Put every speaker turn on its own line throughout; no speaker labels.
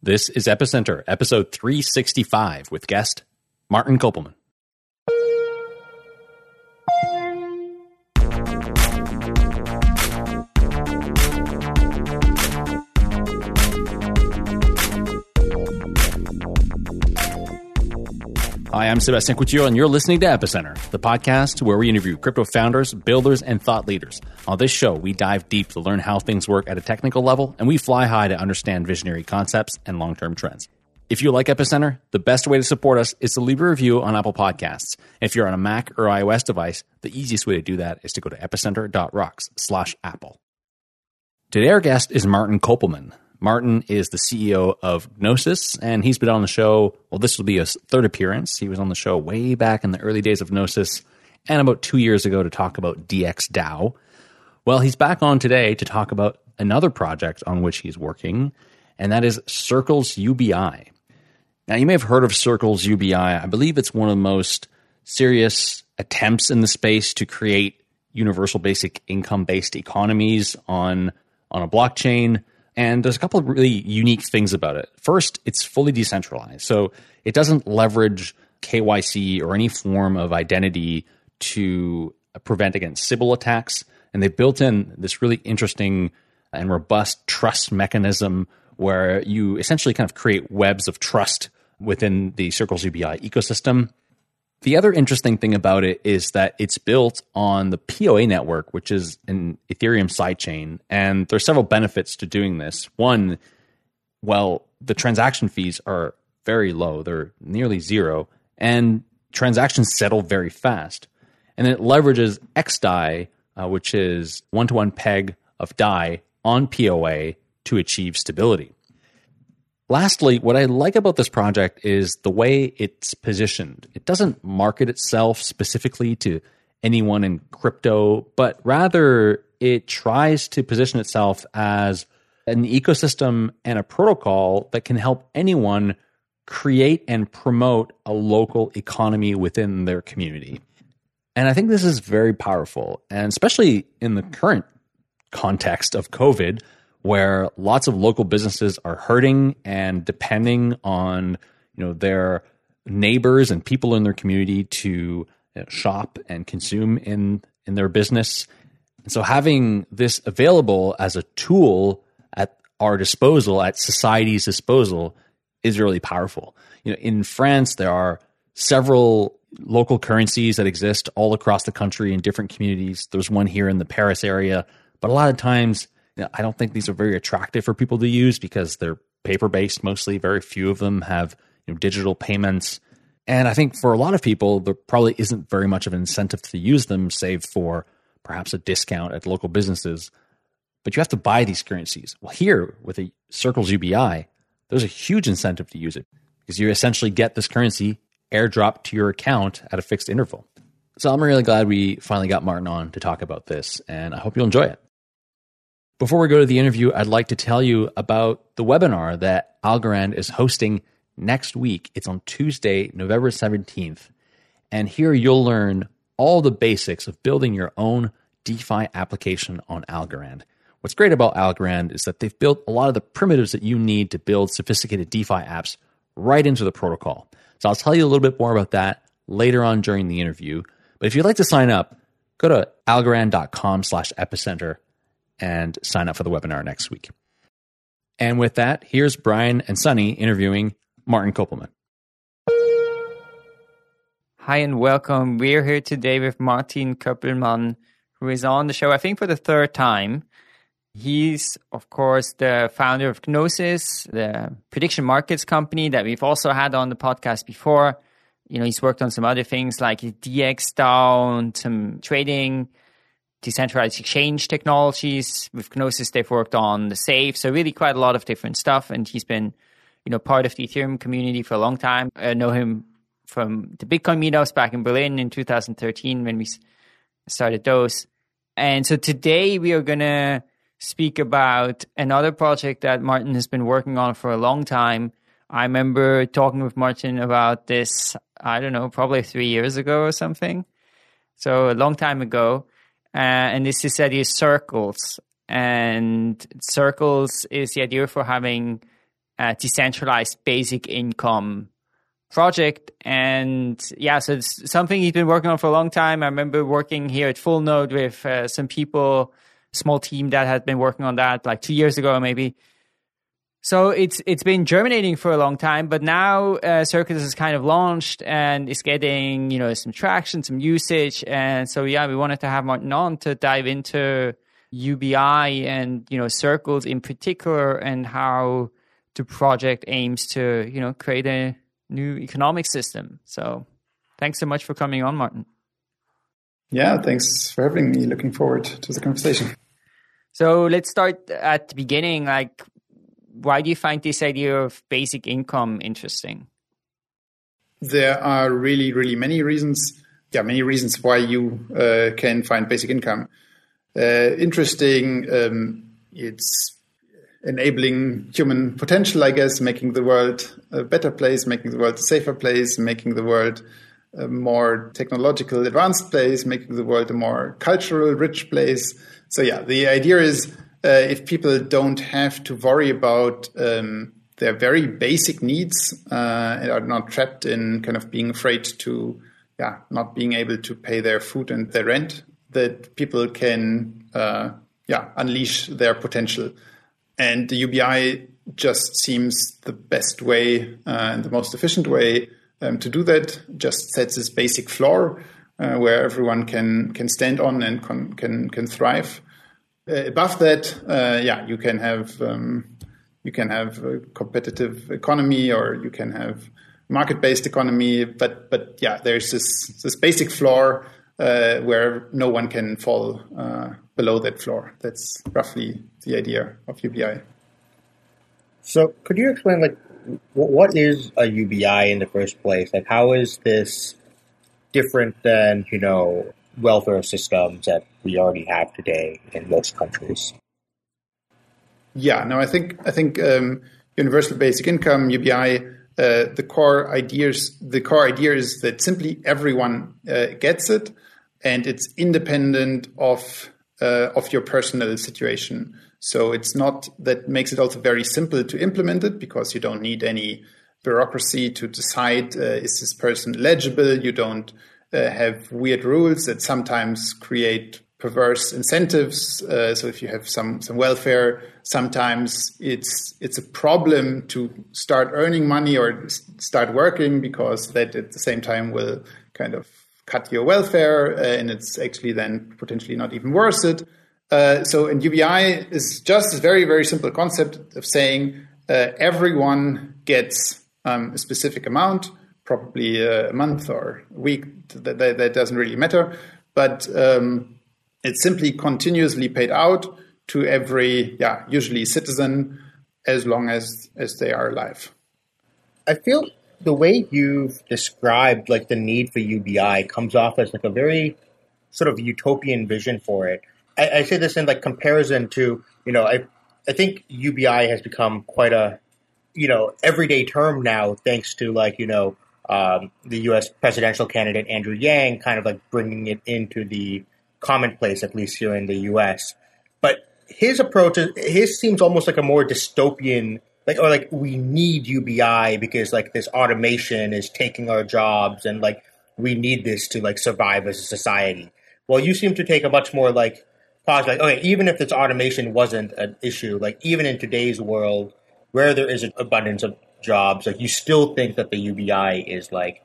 This is Epicenter, episode 365, with guest Martin Köppelmann. Hi, I'm Sebastien Couture, and you're listening to Epicenter, the podcast where we interview crypto founders, builders, and thought leaders. On this show, we dive deep to learn how things work at a technical level, and we fly high to understand visionary concepts and long term trends. If you like Epicenter, the best way to support us is to leave a review on Apple Podcasts. If you're on a Mac or iOS device, the easiest way to do that is to go to epicenter.rocks slash Apple. Today, our guest is Martin Köppelmann. Martin is the CEO of Gnosis, and he's been on the show. Well, this will be his third appearance. He was on the show way back in the early days of Gnosis and about two years ago to talk about DXDAO. Well, he's back on today to talk about another project on which he's working, and that is Circles UBI. Now, you may have heard of Circles UBI. I believe it's one of the most serious attempts in the space to create universal basic income based economies on, on a blockchain. And there's a couple of really unique things about it. First, it's fully decentralized. So it doesn't leverage KYC or any form of identity to prevent against Sybil attacks. And they've built in this really interesting and robust trust mechanism where you essentially kind of create webs of trust within the Circles UBI ecosystem. The other interesting thing about it is that it's built on the POA network, which is an Ethereum sidechain. And there's several benefits to doing this. One, well, the transaction fees are very low, they're nearly zero, and transactions settle very fast. And it leverages XDAI, uh, which is one to one peg of DAI on POA to achieve stability. Lastly, what I like about this project is the way it's positioned. It doesn't market itself specifically to anyone in crypto, but rather it tries to position itself as an ecosystem and a protocol that can help anyone create and promote a local economy within their community. And I think this is very powerful, and especially in the current context of COVID, where lots of local businesses are hurting and depending on you know their neighbors and people in their community to you know, shop and consume in in their business. And so having this available as a tool at our disposal, at society's disposal, is really powerful. You know, in France there are several local currencies that exist all across the country in different communities. There's one here in the Paris area, but a lot of times I don't think these are very attractive for people to use because they're paper based mostly. Very few of them have you know, digital payments. And I think for a lot of people, there probably isn't very much of an incentive to use them, save for perhaps a discount at local businesses. But you have to buy these currencies. Well, here with a Circles UBI, there's a huge incentive to use it because you essentially get this currency airdropped to your account at a fixed interval. So I'm really glad we finally got Martin on to talk about this, and I hope you'll enjoy it. Before we go to the interview, I'd like to tell you about the webinar that Algorand is hosting next week. It's on Tuesday, November 17th. And here you'll learn all the basics of building your own DeFi application on Algorand. What's great about Algorand is that they've built a lot of the primitives that you need to build sophisticated DeFi apps right into the protocol. So I'll tell you a little bit more about that later on during the interview. But if you'd like to sign up, go to algorand.com slash epicenter and sign up for the webinar next week. And with that, here's Brian and Sunny interviewing Martin Köppelmann.
Hi and welcome. We're here today with Martin Köppelmann, who is on the show, I think, for the third time. He's, of course, the founder of Gnosis, the prediction markets company that we've also had on the podcast before. You know, he's worked on some other things like DXDAO, and some trading decentralized exchange technologies. With Gnosis, they've worked on the safe. So really quite a lot of different stuff. And he's been, you know, part of the Ethereum community for a long time. I know him from the Bitcoin meetups back in Berlin in 2013 when we started those. And so today we are going to speak about another project that Martin has been working on for a long time. I remember talking with Martin about this, I don't know, probably three years ago or something. So a long time ago. Uh, and this is the idea of circles. And circles is the idea for having uh, decentralized basic income project. And yeah, so it's something he's been working on for a long time. I remember working here at Full Node with uh, some people, small team that had been working on that like two years ago, maybe. So it's it's been germinating for a long time, but now uh, Circles is kind of launched and is getting you know some traction, some usage, and so yeah, we wanted to have Martin on to dive into UBI and you know circles in particular, and how the project aims to you know create a new economic system. So thanks so much for coming on, Martin.
Yeah, thanks for having me. Looking forward to the conversation.
So let's start at the beginning. Like, why do you find this idea of basic income interesting?
There are really, really many reasons. Yeah, many reasons why you uh, can find basic income uh, interesting. Um, it's enabling human potential, I guess, making the world a better place, making the world a safer place, making the world a more technological advanced place, making the world a more cultural rich place. So yeah, the idea is if people don't have to worry about um, their very basic needs uh, and are not trapped in kind of being afraid to, yeah, not being able to pay their food and their rent, that people can, uh, yeah, unleash their potential. And the UBI just seems the best way uh, and the most efficient way um, to do that. Just sets this basic floor uh, where everyone can can stand on and con- can can thrive. Uh, above that, uh, yeah, you can have um, you can have a competitive economy or you can have market-based economy. But but yeah, there's this this basic floor uh, where no one can fall uh, below that floor. That's roughly the idea of UBI.
So, could you explain, like, what is a UBI in the first place? Like, how is this different than, you know, welfare systems that we already have today in most countries?
Yeah, no, I think I think um, universal basic income UBI. Uh, the core ideas, the core idea is that simply everyone uh, gets it, and it's independent of uh, of your personal situation. So it's not that makes it also very simple to implement it because you don't need any bureaucracy to decide uh, is this person eligible. You don't uh, have weird rules that sometimes create perverse incentives. Uh, so if you have some some welfare, sometimes it's it's a problem to start earning money or start working because that at the same time will kind of cut your welfare, uh, and it's actually then potentially not even worth it. Uh, so, and UBI is just a very, very simple concept of saying uh, everyone gets um, a specific amount, probably a month or a week. That, that, that doesn't really matter, but um, it's simply continuously paid out to every, yeah, usually citizen, as long as as they are alive.
I feel the way you've described like the need for UBI comes off as like a very sort of utopian vision for it I, I say this in like comparison to you know I I think UBI has become quite a you know everyday term now thanks to like you know um, the U.S. presidential candidate Andrew Yang kind of like bringing it into the commonplace at least here in the U.S. But his approach is his seems almost like a more dystopian like or like we need UBI because like this automation is taking our jobs and like we need this to like survive as a society. Well, you seem to take a much more like like okay, even if this automation wasn't an issue, like even in today's world where there is an abundance of jobs, like you still think that the UBI is like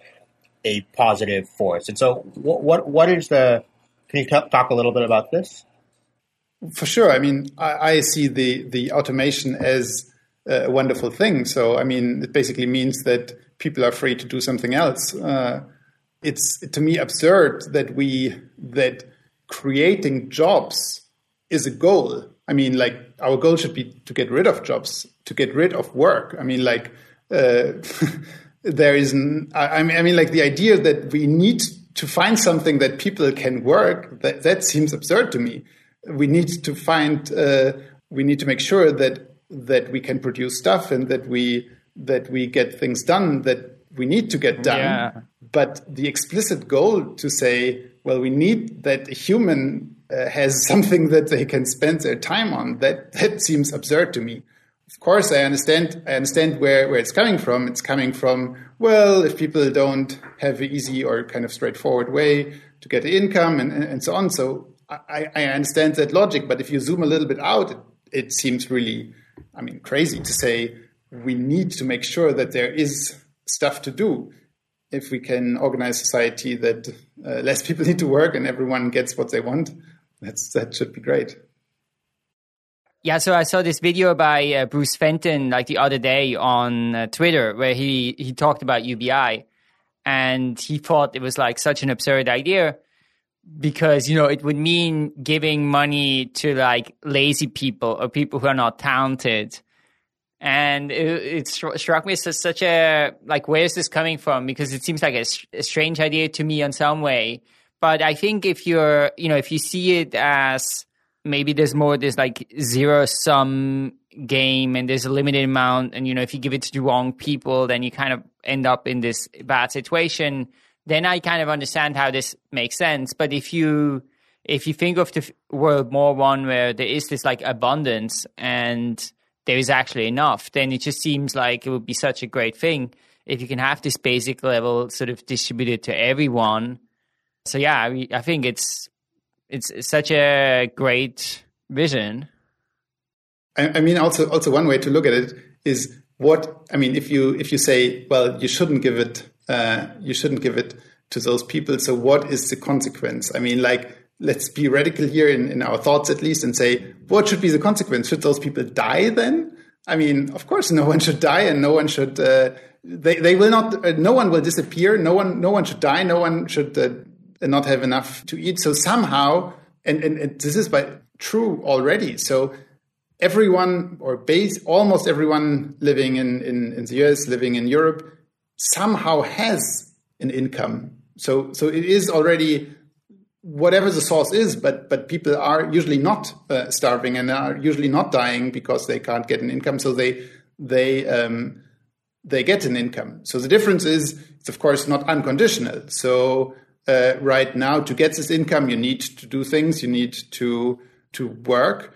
a positive force. And so, what what, what is the? Can you t- talk a little bit about this?
For sure. I mean, I, I see the the automation as a wonderful thing. So, I mean, it basically means that people are free to do something else. Uh, it's to me absurd that we that creating jobs is a goal. I mean, like our goal should be to get rid of jobs, to get rid of work. I mean, like uh, there is, an, I mean, I mean, like the idea that we need to find something that people can work. That that seems absurd to me. We need to find, uh, we need to make sure that that we can produce stuff and that we that we get things done that we need to get done. Yeah. But the explicit goal to say well, we need that a human uh, has something that they can spend their time on. That that seems absurd to me. of course, I understand. I understand where, where it's coming from. It's coming from well, if people don't have an easy or kind of straightforward way to get income and, and so on. So I, I understand that logic. But if you zoom a little bit out, it, it seems really, I mean, crazy to say we need to make sure that there is stuff to do if we can organize society that uh, less people need to work and everyone gets what they want. That's that should be great.
Yeah, so I saw this video by uh, Bruce Fenton like the other day on uh, Twitter where he he talked about UBI and he thought it was like such an absurd idea because you know it would mean giving money to like lazy people or people who are not talented. And it, it struck me as such a like where is this coming from? Because it seems like a, a strange idea to me in some way but i think if you're you know if you see it as maybe there's more this like zero sum game and there's a limited amount and you know if you give it to the wrong people then you kind of end up in this bad situation then i kind of understand how this makes sense. But if you if you think of the world more one where there is this like abundance and there is actually enough then it just seems like it would be such a great thing if you can have this basic level sort of distributed to everyone so yeah i, I think it's it's such a great vision.
I, I mean, also also one way to look at it is what I mean. If you if you say, well, you shouldn't give it, uh, you shouldn't give it to those people. So what is the consequence? I mean, like let's be radical here in, in our thoughts at least and say, what should be the consequence? Should those people die then? I mean, of course, no one should die, and no one should. Uh, they they will not. Uh, no one will disappear. No one no one should die. No one should uh, and not have enough to eat. So somehow, and, and, and this is by true already. So everyone or base almost everyone living in, in, in the US, living in Europe, somehow has an income. So so it is already whatever the source is, but but people are usually not uh, starving and are usually not dying because they can't get an income. So they they um, they get an income. So the difference is it's of course not unconditional. So uh, right now. To get this income you need to do things. You need to to work.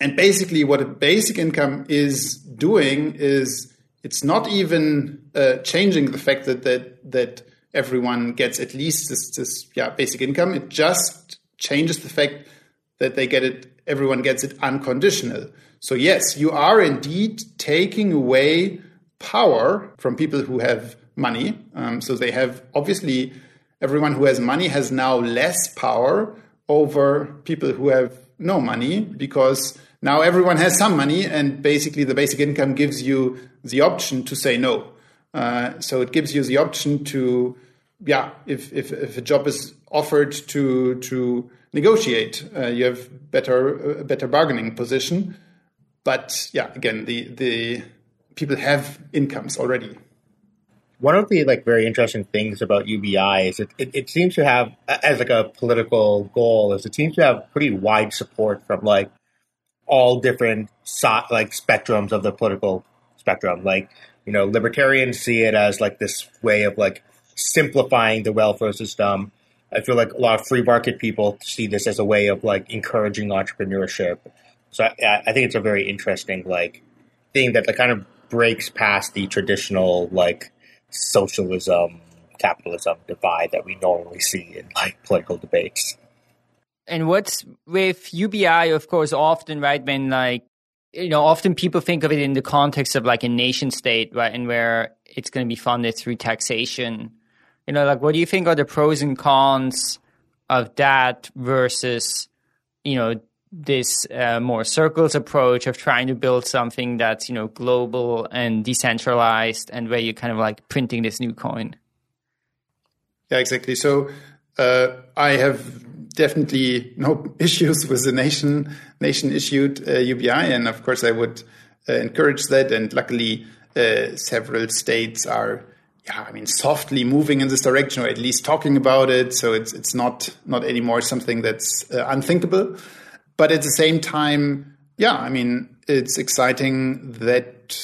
And basically what a basic income is doing is it's not even uh, changing the fact that that that everyone gets at least this this yeah basic income. It just changes the fact that they get it everyone gets it unconditional. So yes you are indeed taking away power from people who have money. Um, so they have obviously everyone who has money has now less power over people who have no money because now everyone has some money and basically the basic income gives you the option to say no. Uh, so it gives you the option to, yeah, if, if, if a job is offered to, to negotiate, uh, you have better, a better bargaining position. But yeah, again, the, the people have incomes already.
One of the like very interesting things about UBI is it, it, it, seems to have as like a political goal is it seems to have pretty wide support from like all different so, like spectrums of the political spectrum. Like you know, libertarians see it as like this way of like simplifying the welfare system. I feel like a lot of free market people see this as a way of like encouraging entrepreneurship. So I, I think it's a very interesting like thing that like, kind of breaks past the traditional like socialism capitalism divide that we normally see in like political debates.
And what's with UBI, of course, often, right, when like, you know, often people think of it in the context of like a nation state, right, and where it's going to be funded through taxation. You know, like, what do you think are the pros and cons of that versus, you know, this uh, more circles approach of trying to build something that's you know global and decentralized and where you're kind of like printing this new coin
yeah exactly so uh, i have definitely no issues with the nation nation issued uh, ubi and of course i would uh, encourage that and luckily uh, several states are yeah, I mean, softly moving in this direction, or at least talking about it. So it's it's not not anymore something that's uh, unthinkable. But at the same time, yeah, I mean, it's exciting that,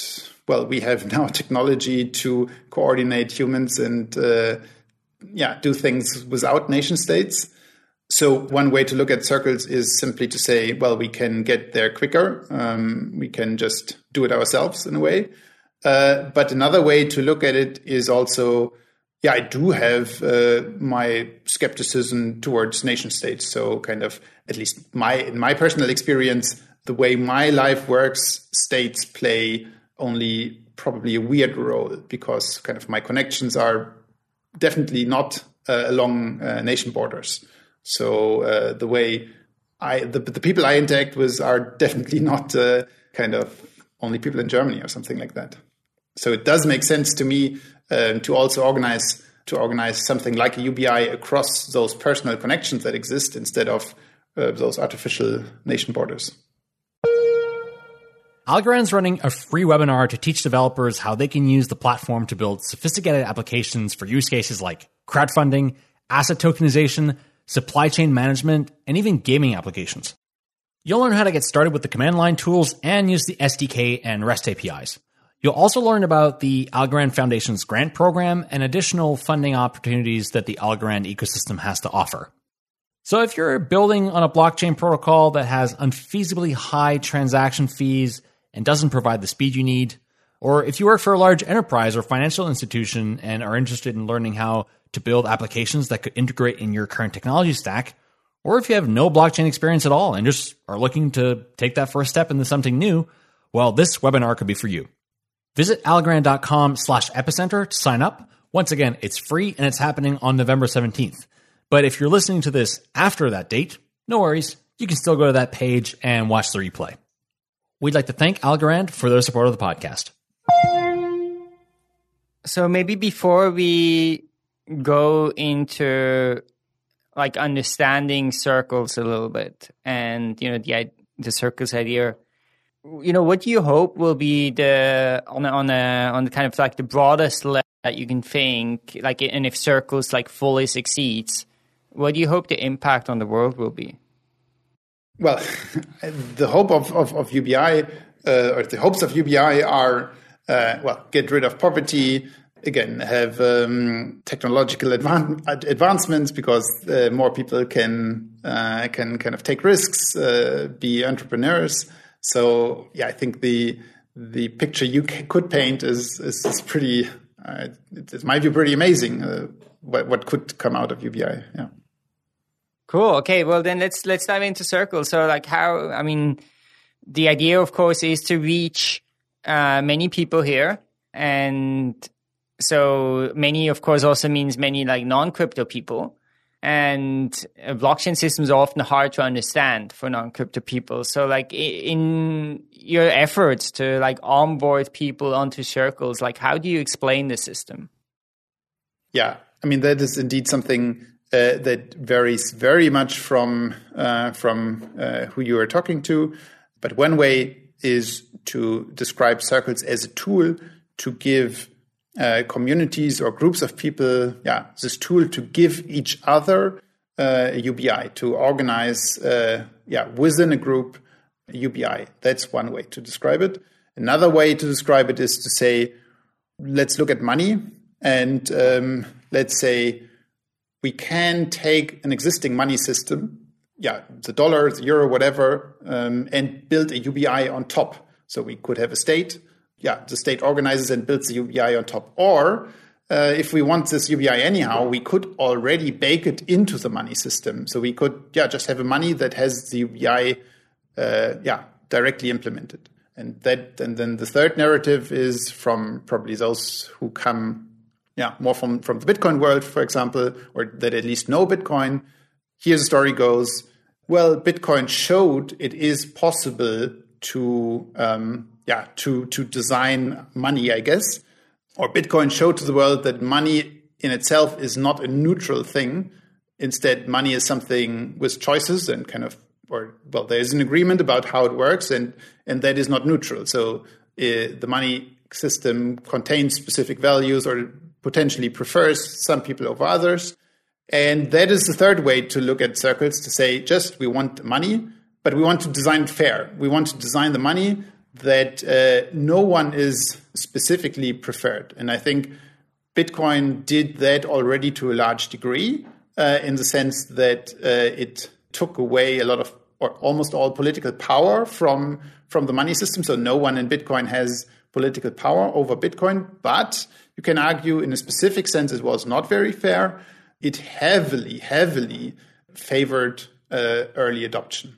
well, we have now technology to coordinate humans and, uh, yeah, do things without nation states. So one way to look at circles is simply to say, well, we can get there quicker. Um, we can just do it ourselves in a way. Uh, but another way to look at it is also, yeah, I do have uh, my skepticism towards nation states. So kind of, at least my in my personal experience, the way my life works, states play only probably a weird role because kind of my connections are definitely not uh, along uh, nation borders. So uh, the way I the, the people I interact with are definitely not uh, kind of only people in Germany or something like that. So it does make sense to me um, to also organize to organize something like a UBI across those personal connections that exist instead of uh, those artificial nation borders.
Algorand's running a free webinar to teach developers how they can use the platform to build sophisticated applications for use cases like crowdfunding, asset tokenization, supply chain management, and even gaming applications. You'll learn how to get started with the command line tools and use the SDK and REST APIs. You'll also learn about the Algorand Foundation's grant program and additional funding opportunities that the Algorand ecosystem has to offer. So if you're building on a blockchain protocol that has unfeasibly high transaction fees and doesn't provide the speed you need, or if you work for a large enterprise or financial institution and are interested in learning how to build applications that could integrate in your current technology stack, or if you have no blockchain experience at all and just are looking to take that first step into something new, well, this webinar could be for you. Visit algorand.com slash epicenter to sign up. Once again, it's free and it's happening on November 17th. But if you're listening to this after that date, no worries. You can still go to that page and watch the replay. We'd like to thank Algorand for their support of the podcast.
So maybe before we go into like understanding circles a little bit and you know the the circles idea you know what do you hope will be the on a, on a on the kind of like the broadest level that you can think like and if circles like fully succeeds what do you hope the impact on the world will be
well the hope of of, of ubi uh, or the hopes of ubi are uh, well get rid of poverty again have um, technological advan- advancements because uh, more people can uh, can kind of take risks, uh, be entrepreneurs. So yeah, I think the the picture you could paint is is, is pretty. Uh, it's my view pretty amazing. Uh, what what could come out of UBI? Yeah.
Cool. Okay. Well, then let's let's dive into circles. So, like, how? I mean, the idea, of course, is to reach uh, many people here and so many, of course, also means many like non-crypto people. And blockchain systems are often hard to understand for non-crypto people. So like in your efforts to like onboard people onto circles, like how do you explain the system?
Yeah, I mean, that is indeed something uh, that varies very much from uh, from uh, who you are talking to. But one way is to describe circles as a tool to give uh, communities or groups of people, yeah, this tool to give each other uh, UBI to organize, uh, yeah, within a group UBI. That's one way to describe it. Another way to describe it is to say, let's look at money and um, let's say we can take an existing money system, yeah, the dollar, the euro, whatever, um, and build a UBI on top. So we could have a state yeah, the state organizes and builds the UBI on top. Or uh, if we want this UBI anyhow, we could already bake it into the money system. So we could, yeah, just have a money that has the UBI, uh, yeah, directly implemented. And that, and then the third narrative is from probably those who come, yeah, more from from the Bitcoin world, for example, or that at least know Bitcoin. Here the story goes: well, Bitcoin showed it is possible to um, yeah to to design money, I guess. Or Bitcoin showed to the world that money in itself is not a neutral thing. Instead, money is something with choices and kind of or well, there's an agreement about how it works, and and that is not neutral. So uh, the money system contains specific values or potentially prefers some people over others. And that is the third way to look at circles to say, just we want money, but we want to design fair. We want to design the money that uh, no one is specifically preferred. And I think Bitcoin did that already to a large degree. uh, in the sense that uh, it took away a lot of or almost all political power from from the money system. So no one in Bitcoin has political power over Bitcoin, but you can argue in a specific sense it was not very fair. It heavily, heavily favored uh, early adoption.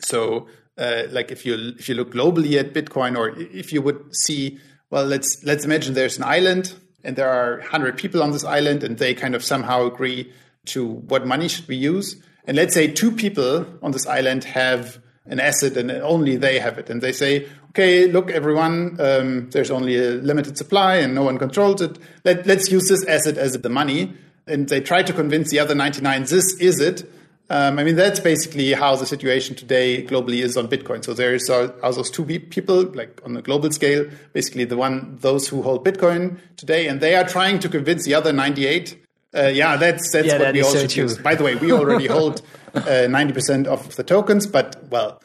So, uh, like if you if you look globally at Bitcoin, or if you would see, well, let's let's imagine there's an island and there are hundred people on this island, and they kind of somehow agree to what money should we use. And let's say two people on this island have an asset and only they have it. And they say, okay, look, everyone, um, there's only a limited supply and no one controls it. Let, us use this asset as the money. And they try to convince the other 99 this is it. Um, I mean, that's basically how the situation today globally is on Bitcoin. So there's are, are those two people, like on a global scale, basically the one, those who hold Bitcoin today, and they are trying to convince the other 98 uh, yeah, that's that's yeah, what that we also so choose. By the way, we already hold uh, ninety uh, percent of the tokens, but well,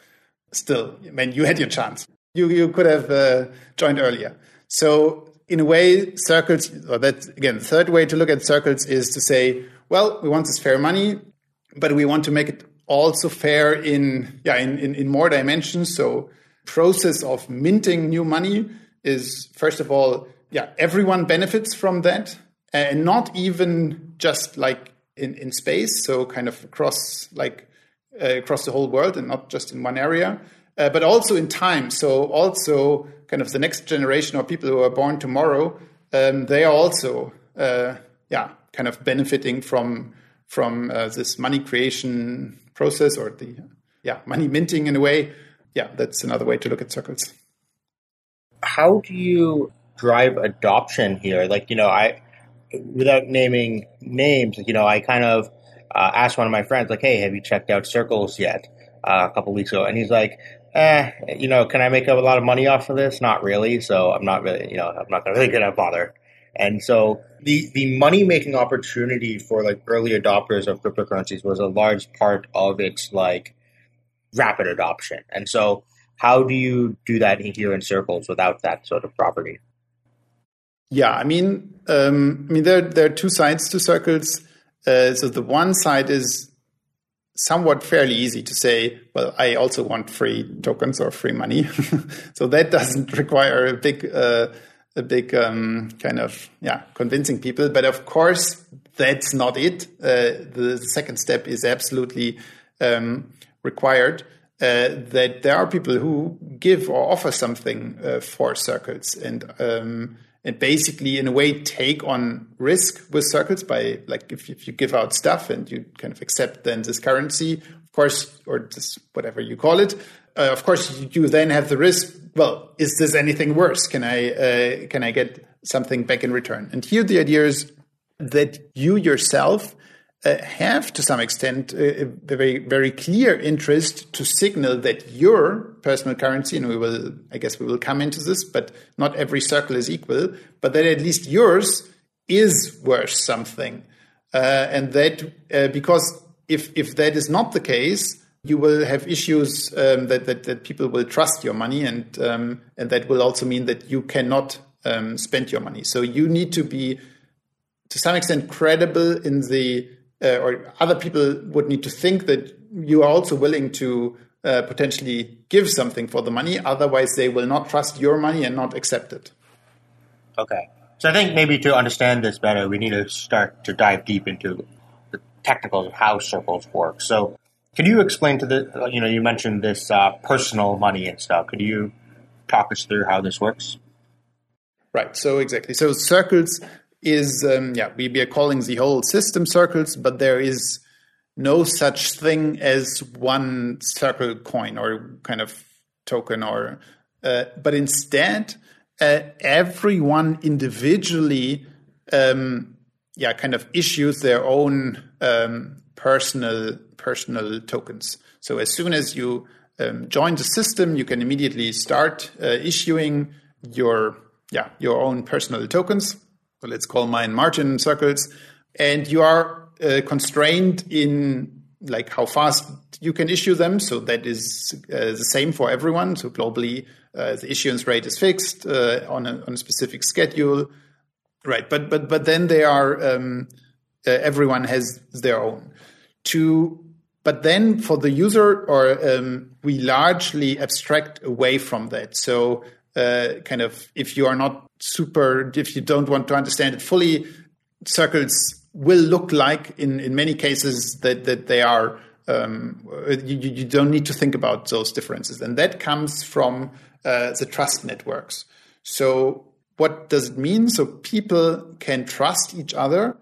still, I mean, you had your chance. You you could have uh, joined earlier. So in a way, circles. Or that again, the third way to look at circles is to say, well, we want this fair money, but we want to make it also fair in yeah in, in, in more dimensions. So process of minting new money is first of all yeah everyone benefits from that and not even just like in, in space, so kind of across like uh, across the whole world and not just in one area, uh, but also in time. So also kind of the next generation or people who are born tomorrow, um, they are also uh, yeah kind of benefiting from from uh, this money creation process or the yeah money minting in a way. Yeah, that's another way to look at circles.
How do you drive adoption here? Like you know, I without naming names, you know, I kind of uh, asked one of my friends, like, "Hey, have you checked out Circles yet?" Uh, a couple weeks ago, and he's like, "Eh, you know, can I make a lot of money off of this? Not really. So I'm not really, you know, I'm not really gonna bother." And so the the money making opportunity for like early adopters of cryptocurrencies was a large part of its like rapid adoption. And so, how do you do that here in Circles without that sort of property?
Yeah, I mean, um, I mean, there there are two sides to circles. Uh, so the one side is somewhat fairly easy to say. Well, I also want free tokens or free money, so that doesn't require a big uh, a big um, kind of yeah convincing people. But of course, that's not it. Uh, the, the, second step is absolutely um, required. Uh, that there are people who give or offer something uh, for circles and um, and basically in a way take on risk with circles by like if, if you give out stuff and you kind of accept then this currency of course or this whatever you call it uh, of course you then have the risk well is this anything worse? Can i uh, can i get something back in return? And here the idea is that you yourself uh, have to some extent a very very clear interest to signal that your personal currency and we will i guess we will come into this but not every circle is equal but that at least yours is worth something. Uh, and that uh, because if if that is not the case you will have issues um, that, that, that people will trust your money and um, and that will also mean that you cannot um, spend your money so you need to be to some extent credible in the uh, or other people would need to think that you are also willing to uh, potentially give something for the money. Otherwise, they will not trust your money and not accept it.
Okay. So I think maybe to understand this better, we need to start to dive deep into the technicals of how circles work. So, can you explain to the, you know, you mentioned this uh, personal money and stuff. Could you talk us through how this works?
Right. So, exactly. So, circles is um, yeah we, we are calling the whole system circles, but there is no such thing as one circle coin or kind of token or uh, but instead uh, everyone individually um, yeah kind of issues their own um, personal personal tokens so as soon as you um, join the system you can immediately start uh, issuing your yeah your own personal tokens so let's call mine Martin circles, and you are uh, constrained in like how fast you can issue them. So that is uh, the same for everyone. So globally, uh, the issuance rate is fixed uh, on a, on, a, specific schedule, right? But but but then there are um, uh, everyone has their own. To but then for the user, or um, we largely abstract away from that. So uh, kind of if you are not super, if you don't want to understand it fully, circles will look like in, in many cases that, that they are um, you, you, don't need to think about those differences. And that comes from uh, the trust networks. So what does it mean? So people can trust each other.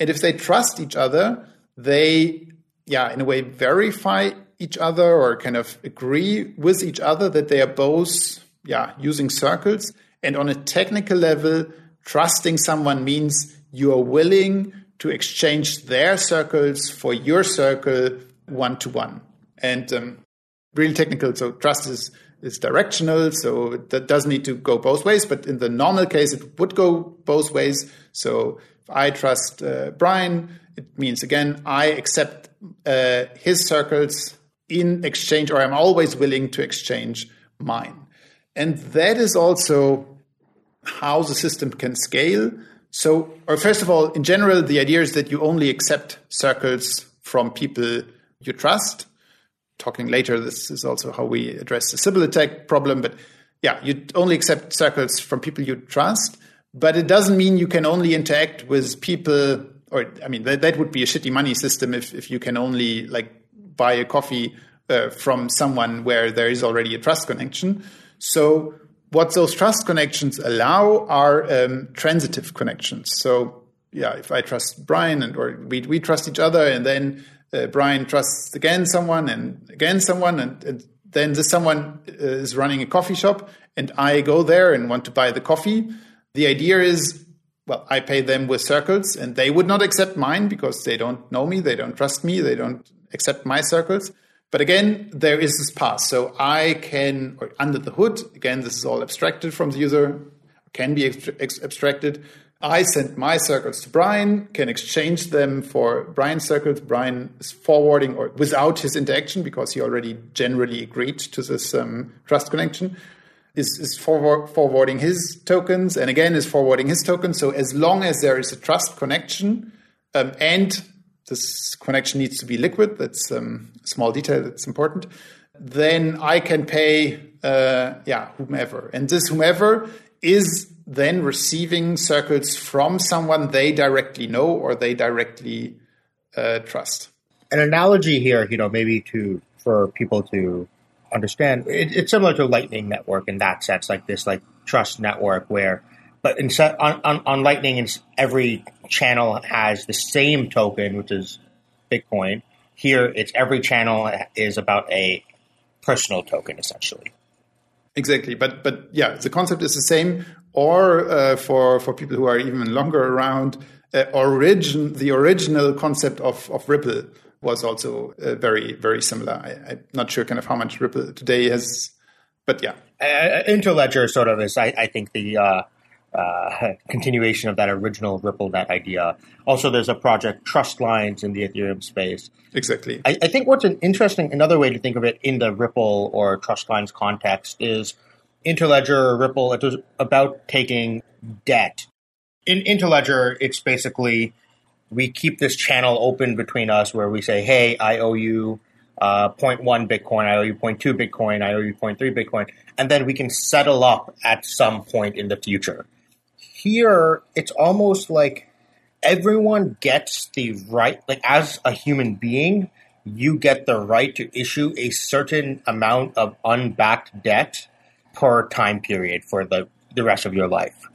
And if they trust each other they yeah in a way verify each other or kind of agree with each other that they are both yeah using circles and on a technical level trusting someone means you are willing to exchange their circles for your circle one to one. And um, really technical, so trust is, is directional, so that does need to go both ways. But in the normal case, it would go both ways. So if I trust uh, Brian, it means again, I accept uh, his circles in exchange, or I'm always willing to exchange mine. And that is also how the system can scale so, or first of all, in general, the idea is that you only accept circles from people you trust. Talking later, this is also how we address the Sybil attack problem. But yeah, you only accept circles from people you trust. But it doesn't mean you can only interact with people, or I mean, that, that would be a shitty money system if, if you can only like buy a coffee uh, from someone where there is already a trust connection. So what those trust connections allow are um, transitive connections. So yeah, if I trust Brian and or we we trust each other, and then uh, Brian trusts again someone and again someone, and, and then this someone uh, is running a coffee shop, and I go there and want to buy the coffee. The idea is, well, I pay them with circles, and they would not accept mine because they don't know me, they don't trust me, they don't accept my circles. But again, there is this path. So I can, or under the hood, again, this is all abstracted from the user, can be abstracted. I send my circles to Brian, can exchange them for Brian's circles. Brian is forwarding or without his interaction because he already generally agreed to this um, trust connection. Is, is forward, forwarding his tokens and again is forwarding his tokens. So as long as there is a trust connection um, and this connection needs to be liquid. That's um, a small detail that's important. Then I can pay, uh, yeah, whomever. And this whomever is then receiving circles from someone they directly know or they directly uh, trust.
An analogy here, you know, maybe to for people to understand, it, it's similar to Lightning Network in that sense, like this, like trust network where but instead on, on, on Lightning, every channel has the same token, which is Bitcoin. Here, it's every channel is about a personal token, essentially.
Exactly, but but yeah, the concept is the same. Or uh, for for people who are even longer around, uh, origin the original concept of of Ripple was also uh, very very similar. I, am not sure kind of how much Ripple today has, but yeah,
uh, Interledger sort of is I, I think the uh, uh, continuation of that original RippleNet idea. Also, there's a project Trust Lines in the Ethereum space.
Exactly.
I, I, think what's an interesting, another way to think of it in the Ripple or Trust Lines context is Interledger or Ripple. It was about taking debt. In Interledger, it's basically we keep this channel open between us where we say, "Hey, I owe you uh, 0.1 Bitcoin, I owe you 0.2 Bitcoin, I owe you 0.3 Bitcoin," and then we can settle up at some point in the future. Here it's almost like everyone gets the right like as a human being you get the right to issue a certain amount of unbacked debt per time period for the, the rest of your life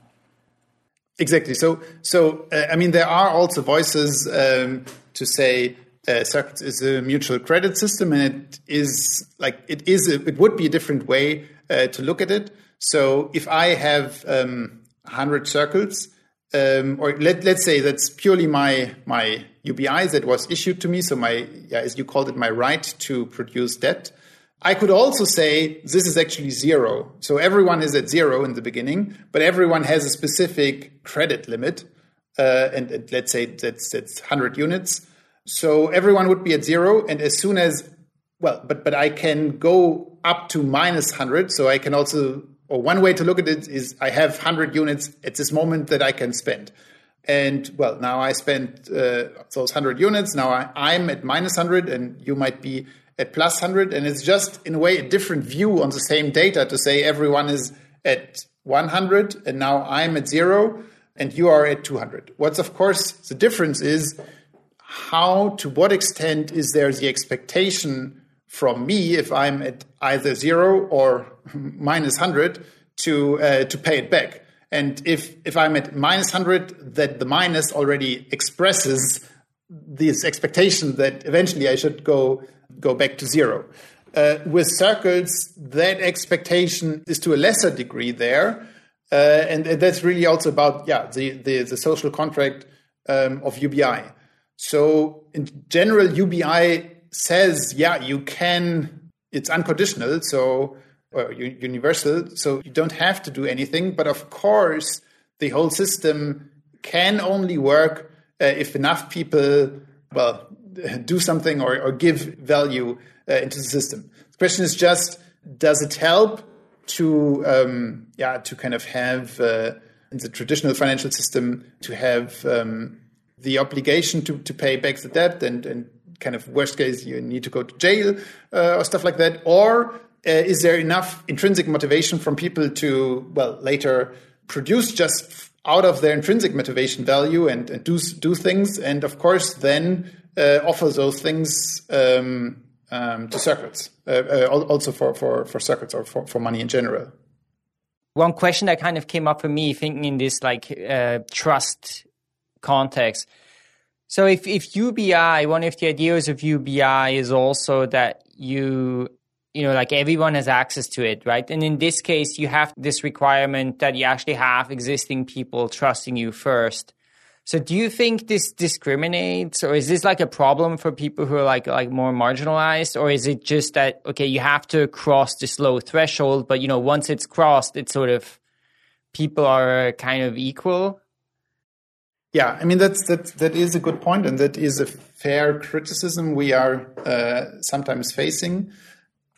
exactly so so uh, i mean there are also voices um, to say uh, Circles is a mutual credit system, and it is like it is. A, it would be a different way uh, to look at it. So if I have um, 100 circles, um, or let, let's say that's purely my, my UBI that was issued to me. So my, yeah, as you called it, my right to produce debt. I could also say this is actually zero. So everyone is at zero in the beginning, but everyone has a specific credit limit. Uh, and, and, let's say that's, that's 100 units. So everyone would be at zero. And as soon as, well, but, but I can go up to minus 100. So I can also or one way to look at it is I have 100 units at this moment that I can spend. And well, now I spent uh, those 100 units. Now I, I'm at minus 100 and you might be at plus 100. And it's just in a way a different view on the same data to say everyone is at 100 and now I'm at zero and you are at 200. What's of course the difference is how, to what extent is there the expectation from me if I'm at either zero or minus 100 to, uh, to pay it back. And if, if I'm at minus 100, that the minus already expresses this expectation that eventually I should go, go back to zero. Uh, with circles, that expectation is to a lesser degree there. Uh, and, that's really also about yeah the, the, the social contract um, of UBI. So in general, UBI says yeah you can it's unconditional so or universal, so you don't have to do anything. But of course, the whole system can only work uh, if enough people, well, do something or, or give value uh, into the system. The question is just, does it help to, um, yeah, to kind of have uh, in the traditional financial system to have um, the obligation to, to pay back the debt and, and kind of worst case you need to go to jail uh, or stuff like that, or uh, is there enough intrinsic motivation from people to well later produce just out of their intrinsic motivation value and, and do do things and of course then uh, offer those things um, um, to circles uh, uh also for, for, for circles or for, for money in general
one question that kind of came up for me thinking in this like uh, trust context so if, if ubi one of the ideas of ubi is also that you you know, like everyone has access to it, right? And in this case, you have this requirement that you actually have existing people trusting you first. So do you think this discriminates or is this like a problem for people who are like like more marginalized or is it just that okay you have to cross this low threshold but you know once it's crossed it's sort of people are kind of equal?
Yeah, I mean that's that that is a good point and that is a fair criticism we are uh, sometimes facing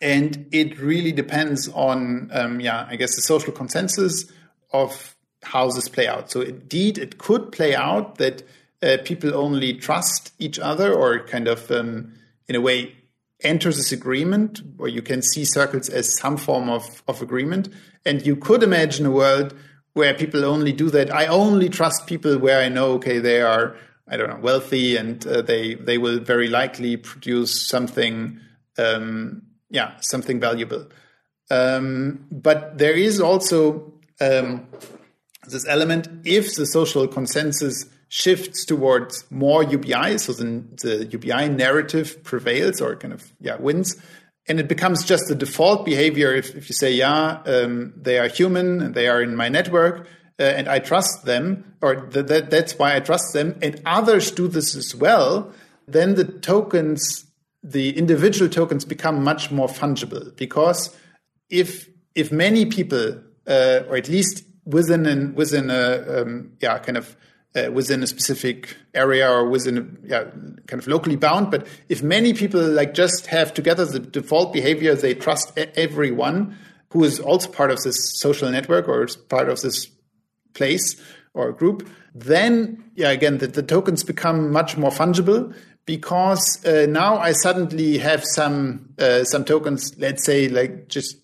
and it really depends on, um, yeah, I guess the social consensus of how this play out. So indeed, it could play out that uh, people only trust each other, or kind of, um, in a way, enter this agreement, where you can see circles as some form of, of agreement. And you could imagine a world where people only do that. I only trust people where I know, okay, they are, I don't know, wealthy, and uh, they they will very likely produce something. Um, yeah, something valuable. Um, but there is also um, this element if the social consensus shifts towards more UBI, so the, the UBI narrative prevails or kind of yeah wins, and it becomes just the default behavior. If, if you say yeah, um, they are human and they are in my network. Uh, and I trust them, or th- th- that's why I trust them, and others do this as well, then the tokens the individual tokens become much more fungible because if if many people uh, or at least within an, within a um, yeah kind of uh, within a specific area or within a yeah, kind of locally bound but if many people like just have together the default behavior they trust everyone who is also part of this social network or is part of this place or group then yeah again the, the tokens become much more fungible because uh, now I suddenly have some uh, some tokens. Let's say, like just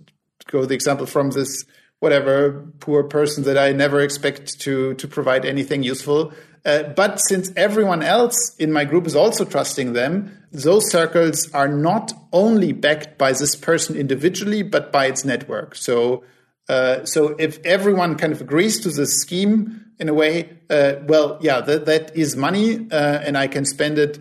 go the example from this whatever poor person that I never expect to to provide anything useful. Uh, but since everyone else in my group is also trusting them, those circles are not only backed by this person individually, but by its network. So, uh, so if everyone kind of agrees to this scheme in a way, uh, well, yeah, that, that is money, uh, and I can spend it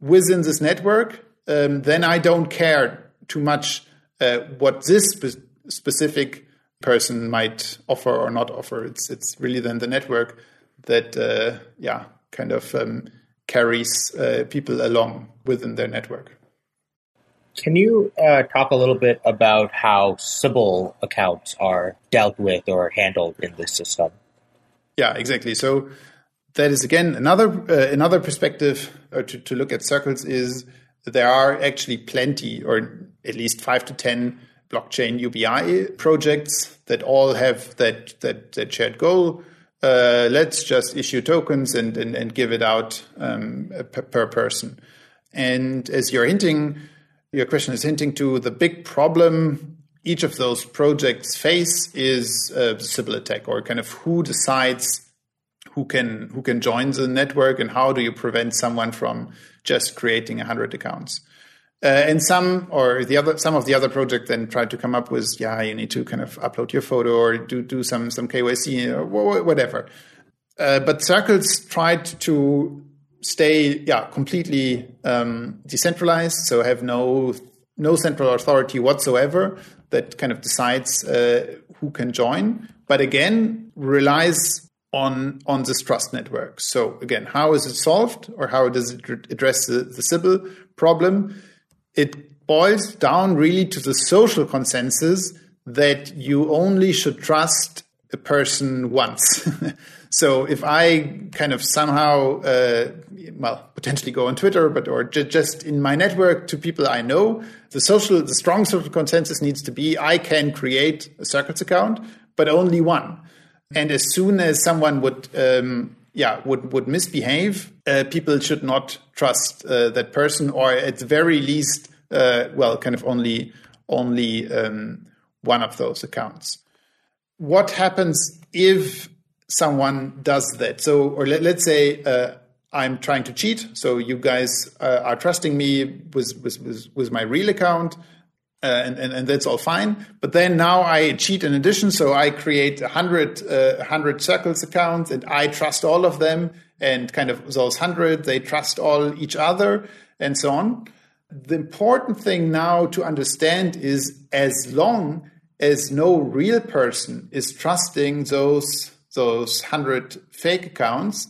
within this network, um, then I don't care too much uh, what this spe- specific person might offer or not offer. It's it's really then the network that uh, yeah kind of um, carries uh, people along within their network.
Can you uh, talk a little bit about how Sybil accounts are dealt with or handled in this system?
Yeah, exactly. So that is again another uh, another perspective uh, to, to look at circles is there are actually plenty or at least five to ten blockchain UBI projects that all have that that, that shared goal. uh, let's just issue tokens and, and, and give it out um, per, per, person. And as you're hinting, your question is hinting to the big problem each of those projects face is a Sybil attack, or kind of who decides who can who can join the network and how do you prevent someone from just creating 100 accounts. Uh, and some or the other some of the other project then tried to come up with yeah you need to kind of upload your photo or do do some some KYC or whatever. Uh, but circles tried to stay yeah completely um, decentralized, so have no no central authority whatsoever that kind of decides uh, who can join. But again, relies on on this trust network. So again, how is it solved, or how does it address the, the Sybil problem? It boils down really to the social consensus that you only should trust a person once. so if I kind of somehow, uh, well, potentially go on Twitter, but or just in my network to people I know, the social, the strong social consensus needs to be I can create a Circles account, but only one. And as soon as someone would, um, yeah, would would misbehave, uh, people should not trust uh, that person, or at the very least, uh, well, kind of only only um, one of those accounts. What happens if someone does that? So, or let, us say uh, I'm trying to cheat. So you guys uh, are trusting me with with, with, with my real account. Uh, and, and, and, that's all fine. But then now I cheat in addition. So I create a hundred, uh, hundred circles accounts and I trust all of them and kind of those hundred, they trust all each other and so on. The important thing now to understand is as long as no real person is trusting those those 100 fake accounts,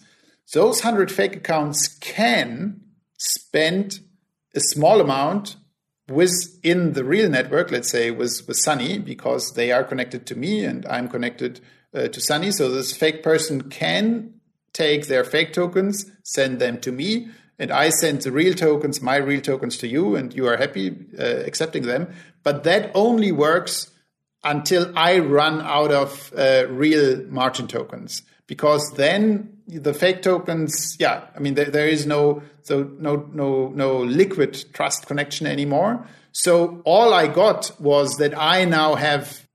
those 100 fake accounts can spend a small amount within the real network, let's say with, with Sunny, because they are connected to me and I'm connected uh, to Sunny. So this fake person can take their fake tokens, send them to me, and I send the real tokens, my real tokens to you, and you are happy uh, accepting them. But that only works until I run out of uh, real Martin tokens, because then the fake tokens, yeah, I mean there, there is no so no no no liquid trust connection anymore. So all I got was that I now have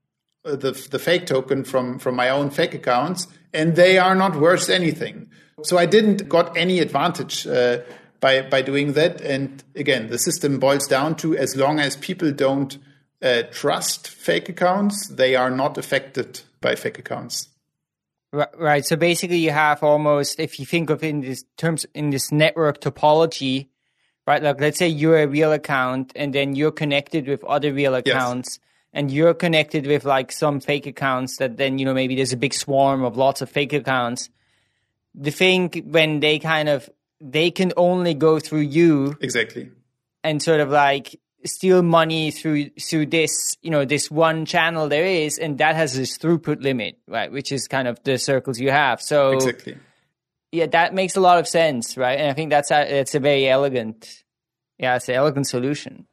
uh, the the fake token from from my own fake accounts, and they are not worth anything. So I didn't got any advantage uh, by by doing that. And again, the system boils down to as long as people don't uh, trust fake accounts, they are not affected by fake accounts.
Right. So basically, you have almost, if you think of in this terms in this network topology, right? Like let's say you're a real account, and then you're connected with other real accounts. Yes and you're connected with like some fake accounts that then you know maybe there's a big swarm of lots of fake accounts the thing when they kind of they can only go through you
exactly
and sort of like steal money through through this you know this one channel there is and that has this throughput limit right which is kind of the circles you have. So
exactly.
yeah that makes a lot of sense right? And i think that's a it's a very elegant yeah it's an elegant solution.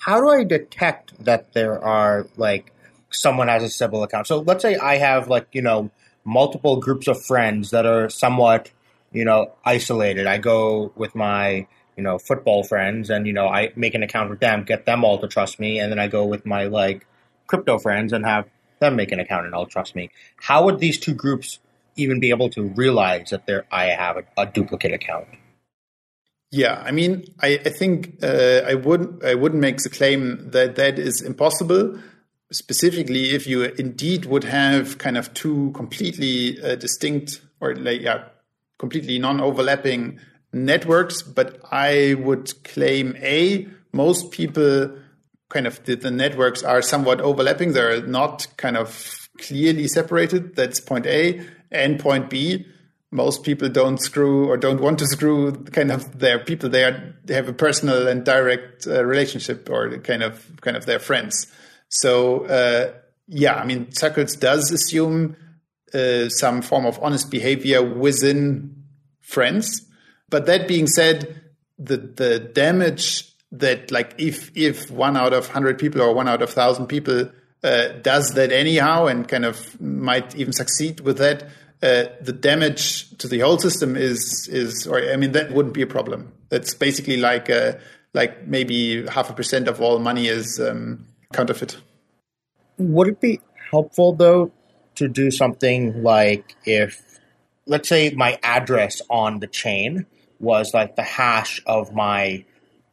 How do i detect that there are like someone has a Sybil account? So let's say i have like you know multiple groups of friends that are somewhat, you know, isolated. I go with my, you know, football friends and, you know, I make an account with them, get them all to trust me, and then I go with my like crypto friends and have them make an account and all trust me. How would these two groups even be able to realize that they I have a, a, duplicate account?
Yeah, I mean, I, I think uh, I would I wouldn't make the claim that that is impossible specifically if you indeed would have kind of two completely uh, distinct or like yeah completely non-overlapping networks but i would claim a most people kind of the, the networks are somewhat overlapping. They're not kind of clearly separated. That's point a. And point b most people don't screw or don't want to screw kind of their people. They are they have a personal and direct uh, relationship or kind of kind of their friends. So uh, yeah, I mean, Circles does assume uh, some form of honest behavior within friends. But that being said, the the damage that like if if one out of hundred people or one out of thousand people uh, does that anyhow and kind of might even succeed with that, uh, the damage to the whole system is is or I mean that wouldn't be a problem. That's basically like uh, like maybe half a percent of all money is um, counterfeit.
Would it be helpful though to do something like if let's say my address on the chain was like the hash of my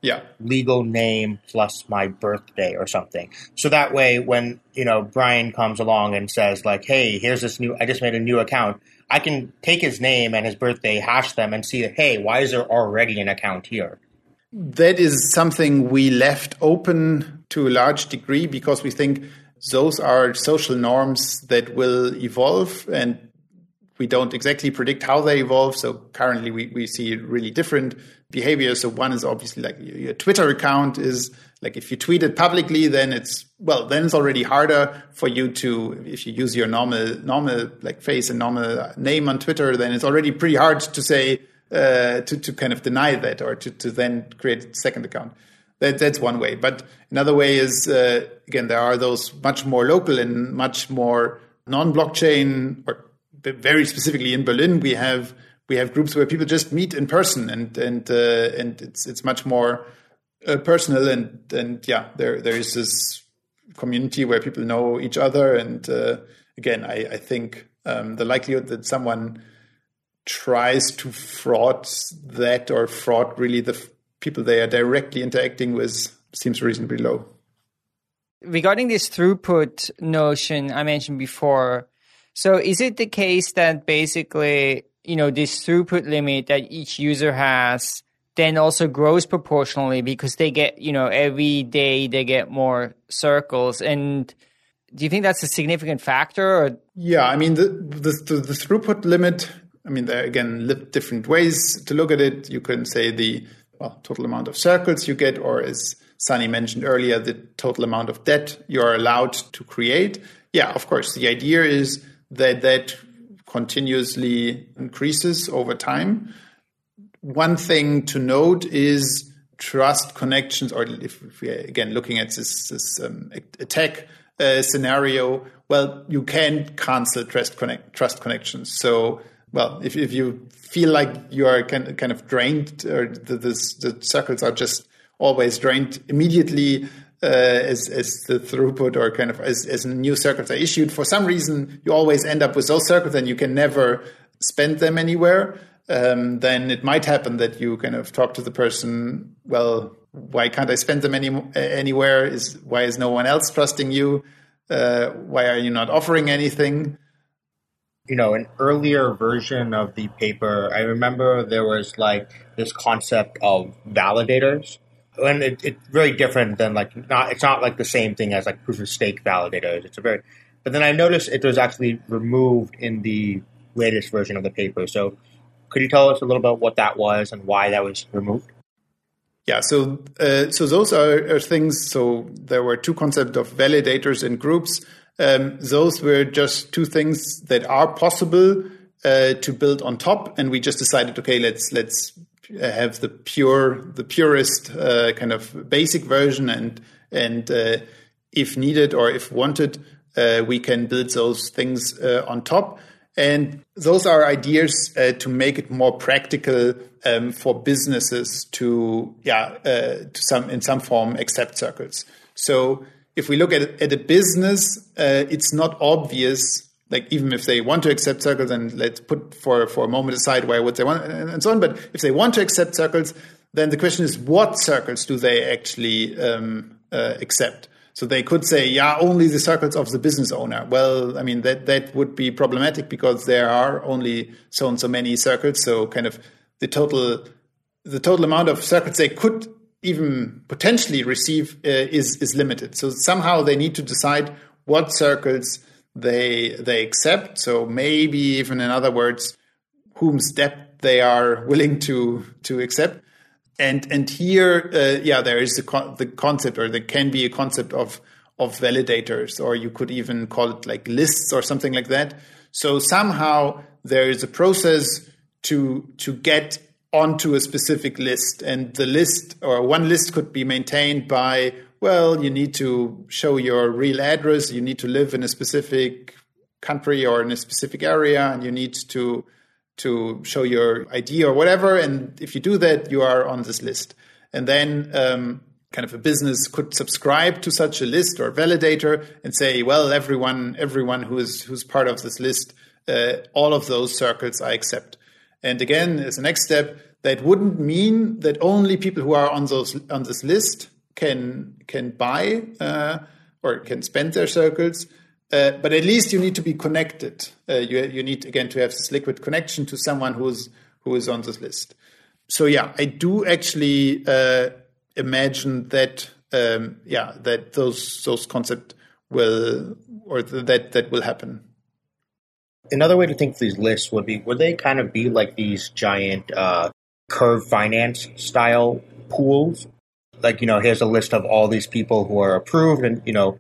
yeah.
legal name plus my birthday or something. So that way when you know brian comes along and says like hey here's this new i just made a new account i can take his name and his birthday hash them and see hey why is there already an account here?
That is something we left open to a large degree because we think those are social norms that will evolve and we don't exactly predict how they evolve. So currently we, we see really different behavior. So one is obviously like your Twitter account is like if you tweet it publicly, then it's well, then it's already harder for you to if you use your normal normal like face and normal name on Twitter, then it's already pretty hard to say uh, to to kind of deny that or to to then create a second account. That, that's one way. But another way is uh, again there are those much more local and much more non-blockchain or very specifically in Berlin we have we have groups where people just meet in person and and uh, and it's it's much more uh, personal and and yeah there there is this community where people know each other and uh, again I, I think um, the likelihood that someone tries to fraud that or fraud really the f- people they are directly interacting with seems reasonably low.
Regarding this throughput notion I mentioned before, so is it the case that basically you know, this throughput limit that each user has then also grows proportionally because they get, you know, every day they get more circles. And do you think that's a significant factor? Or?
Yeah, I mean, the, the, the, throughput limit, I mean, there are again different ways to look at it. You can say the well, total amount of circles you get, or as Sunny mentioned earlier, the total amount of debt you're allowed to create. Yeah, of course, the idea is that that continuously increases over time. One thing to note is trust connections, or if, if we are again looking at this, this um, attack uh, scenario, well, you can cancel trust connect, trust connections. So, well, if, if you feel like you are kind, kind of drained, or the, this, the circles are just always drained immediately, uh, as, as the throughput or kind of as, as new circles are issued. For some reason, you always end up with those circles and you can never spend them anywhere. Um, then it might happen that you kind of talk to the person, well, why can't I spend them any, anywhere? Is why is no one else trusting you? Uh, why are you not offering anything?
You know, an earlier version of the paper, I remember there was like this concept of validators and it, it's very different than like not it's not like the same thing as like proof of stake validators. It's a very but then I noticed it was actually removed in the latest version of the paper. So could you tell us a little about what that was and why that was removed?
Yeah, so uh, so those are, are, things. So there were two concepts of validators and groups. Um, those were just two things that are possible uh, to build on top, and we just decided, okay, let's let's have the pure, the purest uh, kind of basic version, and and uh, if needed or if wanted, uh, we can build those things uh, on top. And those are ideas uh, to make it more practical um, for businesses to, yeah, uh, to some in some form accept circles. So if we look at, at a business, it's not obvious like even if they want to accept circles and let's put for for a moment aside why would they want and so on but if they want to accept circles then the question is what circles do they actually um, uh, accept? So they could say yeah only the circles of the business owner. Well i mean that that would be problematic because there are only so and so many circles. So kind of the total the total amount of circles they could even potentially receive uh, is is limited. So somehow they need to decide what circles they they accept. So maybe even in other words, whom's debt they are willing to to accept. And and here, uh, yeah, there is the the concept, or there can be a concept of of validators, or you could even call it like lists or something like that. So somehow there is a process to to get onto a specific list, and the list or one list could be maintained by well, you need to show your real address, you need to live in a specific country or in a specific area, and you need to to show your ID or whatever. And if you do that, you are on this list. And then um, kind of a business could subscribe to such a list or validator and say, well, everyone everyone who is who's part of this list, uh, all of those circles I accept. And again, as a next step, that wouldn't mean that only people who are on those on this list can can buy uh, or can spend their circles. Uh, but at least you need to be connected. Uh, you you need again to have this liquid connection to someone who's who is on this list. So yeah, I do actually uh, imagine that um, yeah that those those concepts will or that that will happen.
Another way to think of these lists would be would they kind of be like these giant uh, curve finance style pools? Like you know, here's a list of all these people who are approved, and you know,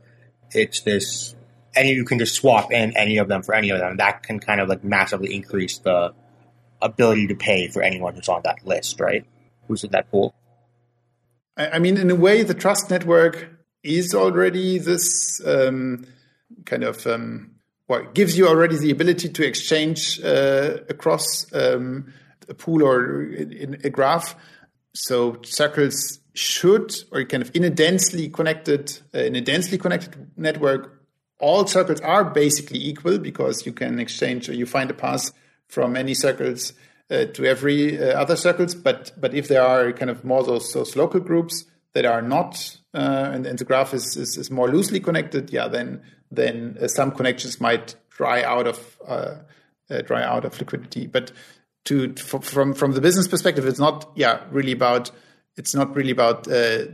it's this, and you can just swap in any of them for any of them. That can kind of like massively increase the ability to pay for anyone who's on that list, right? Who's in that pool?
I mean, in a way, the trust network is already this um, kind of um, well, gives you already the ability to exchange uh, across um, a pool or in, in, a graph. So circles should, or kind of in a densely connected, uh, in a densely connected network, all circles are basically equal because you can exchange or you find a path from any circles uh, to every uh, other circles. But but if there are kind of more those those local groups that are not uh, and, and, the graph is, is, is more loosely connected, yeah, then then uh, some connections might dry out of uh, dry out of liquidity. But to from from the business perspective, it's not yeah really about it's not really about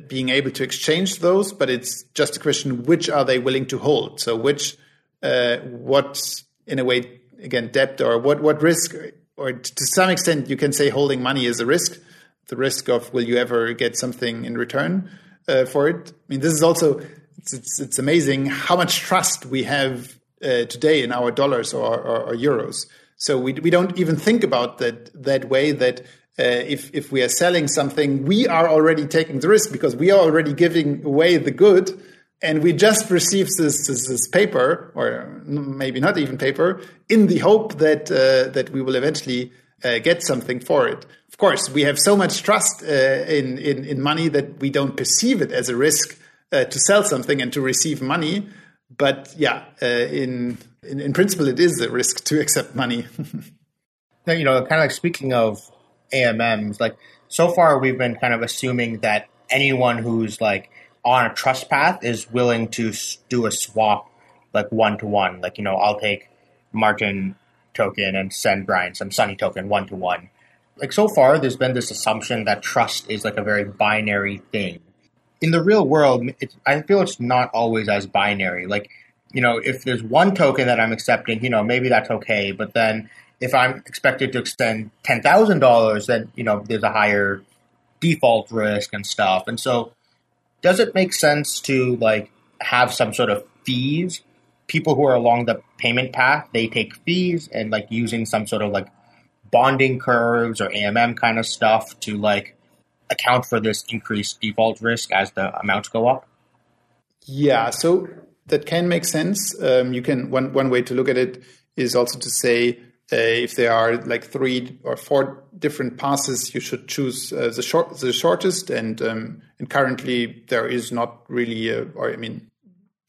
being able to exchange those, but it's just a question which are they willing to hold. So which what in a way again debt or what what risk or to some extent, you can say holding money is a risk. The risk of will you ever get something in return uh, for it? I mean, this is also it's, it's, it's amazing how much trust we have uh, today in our dollars or, or, or, euros. So we we don't even think about that that way that. Uh, if if we are selling something, we are already taking the risk because we are already giving away the good, and we just receive this, this, this, paper, or maybe not even paper, in the hope that uh, that we will eventually uh, get something for it. Of course, we have so much trust uh, in, in, in money that we don't perceive it as a risk uh, to sell something and to receive money. But yeah, uh, in, in, in principle, it is a risk to accept money.
now, you know, kind of like speaking of AMMs, like so far we've been kind of assuming that anyone who's like on a trust path is willing to do a swap like one to one. Like, you know, I'll take Martin token and send Brian some Sunny token one to one. Like, so far, there's been this assumption that trust is like a very binary thing. In the real world, I feel it's not always as binary. Like, you know, if there's one token that I'm accepting, you know, maybe that's okay. But then if I'm expected to extend $10,000, then, you know, there's a higher default risk and stuff. And so does it make sense to like have some sort of fees? People who are along the payment path, they take fees and like using some sort of like bonding curves or AMM kind of stuff to like account for this increased default risk as the amounts go up?
Yeah, so that can make sense. Um, you can one one way to look at it is also to say uh, if there are like three or four different passes, you should choose uh, the short, the shortest. And um, and currently there is not really, a, or I mean,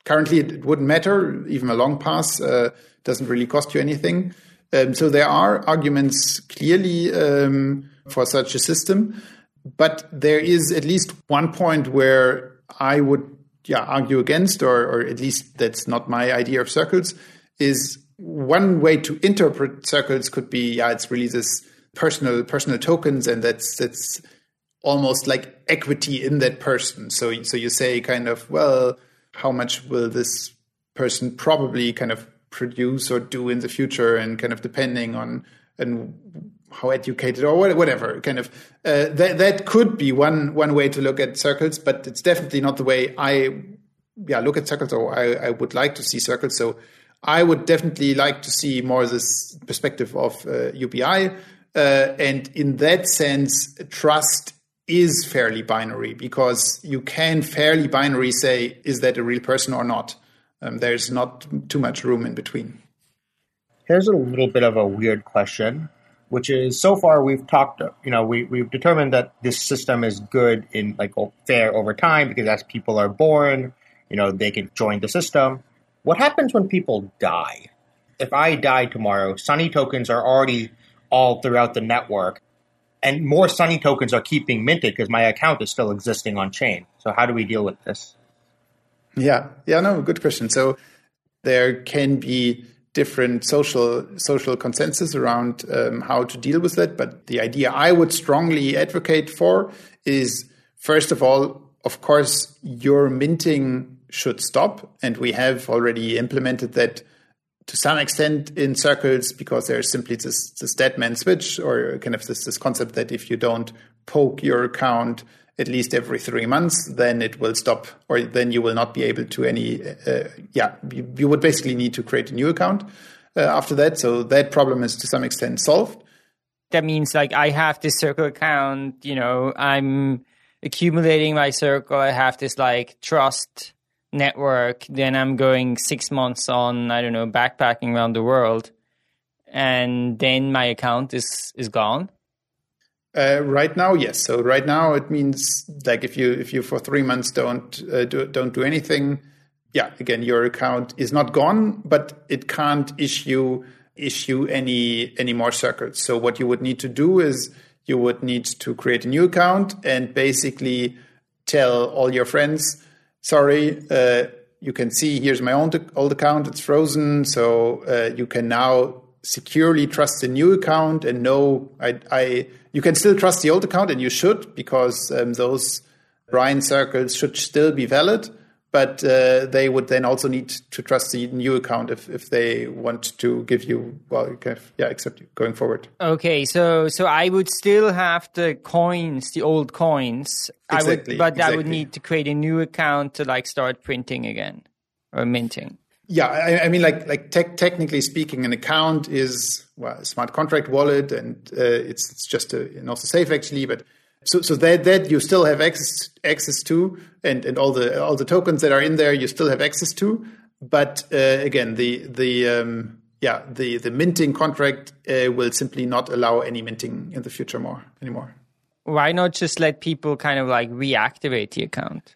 currently it, wouldn't matter. Even a long pass uh, doesn't really cost you anything. Um, so there are arguments clearly um, for such a system, but there is at least one point where I would yeah argue against, or or at least that's not my idea of circles. Is one way to interpret circles could be yeah it's really this personal personal tokens and that's that's almost like equity in that person. So so you say kind of well how much will this person probably kind of produce or do in the future? And kind of depending on and how educated or whatever kind of uh, that that could be one one way to look at circles but it's definitely not the way i yeah look at circles or i, I would like to see circles. So I would definitely like to see more this perspective of uh, UBI. Uh, and in that sense, trust is fairly binary because you can fairly binary say, is that a real person or not? Um, there's not too much room in between.
Here's a little bit of a weird question, which is so far we've talked, you know, we, we've determined that this system is good in like fair over time because as people are born, you know, they can join the system. What happens when people die? If I die tomorrow, Sunny tokens are already all throughout the network and more Sunny tokens are keeping minted because my account is still existing on chain. So how do we deal with this?
Yeah, yeah, no, good question. So there can be different social social consensus around um, how to deal with that. But the idea I would strongly advocate for is first of all, of course, your minting should stop, and we have already implemented that to some extent in circles because there's simply this, this dead man switch or kind of this, this concept that if you don't poke your account at least every three months, then it will stop, or then you will not be able to any. Uh, yeah, you, you, would basically need to create a new account uh, after that. So that problem is to some extent solved.
That means like I have this circle account. You know, I'm accumulating my circle. I have this like trust network. Then I'm going six months on I don't know backpacking around the world, and then my account is is gone
uh, right now, yes. So right now, it means like if you if you for three months don't uh, do, don't do anything, yeah, again your account is not gone, but it can't issue issue any any more circles. So what you would need to do is you would need to create a new account and basically tell all your friends, sorry, uh, you can see here's my own old account, it's frozen, so uh, you can now securely trust the new account and know I, I you can still trust the old account and you should because um, those Brian circles should still be valid but uh, they would then also need to trust the new account if, if they want to give you well kind of, yeah accept you going forward
okay so so i would still have the coins the old coins exactly, i would but exactly. i would need to create a new account to like start printing again or minting
yeah, I, I, mean, like like te- technically speaking, an account is well, a smart contract wallet, and uh, it's it's just a, and also safe actually. But so so that that you still have access access to, and and all the all the tokens that are in there, you still have access to. But uh, again, the the um, yeah the the minting contract uh, will simply not allow any minting in the future more anymore.
Why not just let people kind of like reactivate the account?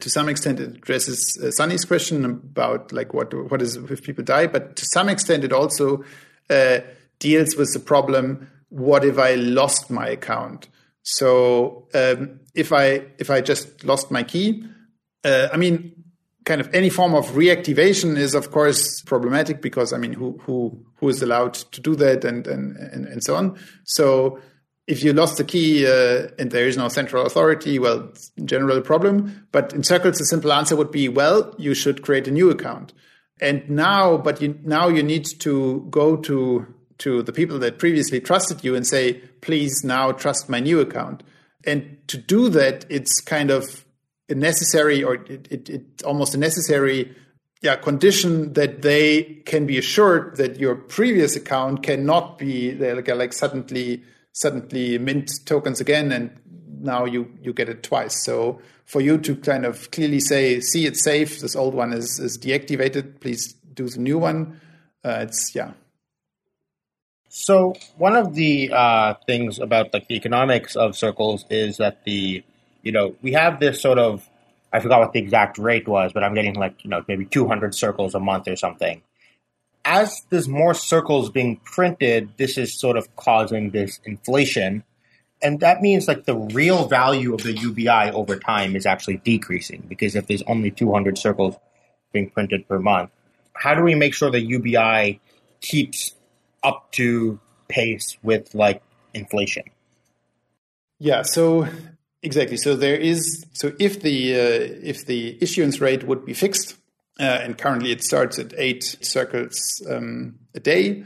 to some extent it addresses uh, Sunny's question about like what what is if people die, but to some extent it also uh, deals with the problem: what if I lost my account? So um, if I if I just lost my key, uh, I mean, kind of any form of reactivation is of course problematic because I mean, who who who is allowed to do that and and and, and so on. So if you lost the key uh, and there is no central authority, well, general problem. But in circles, the simple answer would be, well, you should create a new account. And now, but you, now you need to go to to the people that previously trusted you and say, please now trust my new account. And to do that, it's kind of a necessary or it, it, it's almost a necessary yeah, condition that they can be assured that your previous account cannot be like, like suddenly suddenly mint tokens again and now you you get it twice. So for you to kind of clearly say see it's safe. This old one is is deactivated. Please do the new one. Uh, it's yeah
so one of the uh, things about like the economics of circles is that the you know we have this sort of I forgot what the exact rate was, but I'm getting like you know maybe 200 circles a month or something as there's more circles being printed, this is sort of causing this inflation. And that means like the real value of the UBI over time is actually decreasing because if there's only 200 circles being printed per month, how do we make sure the UBI keeps up to pace with like inflation?
Yeah, so exactly. So there is so if the uh, if the issuance rate would be fixed, uh, and currently it starts at eight circles um, a day.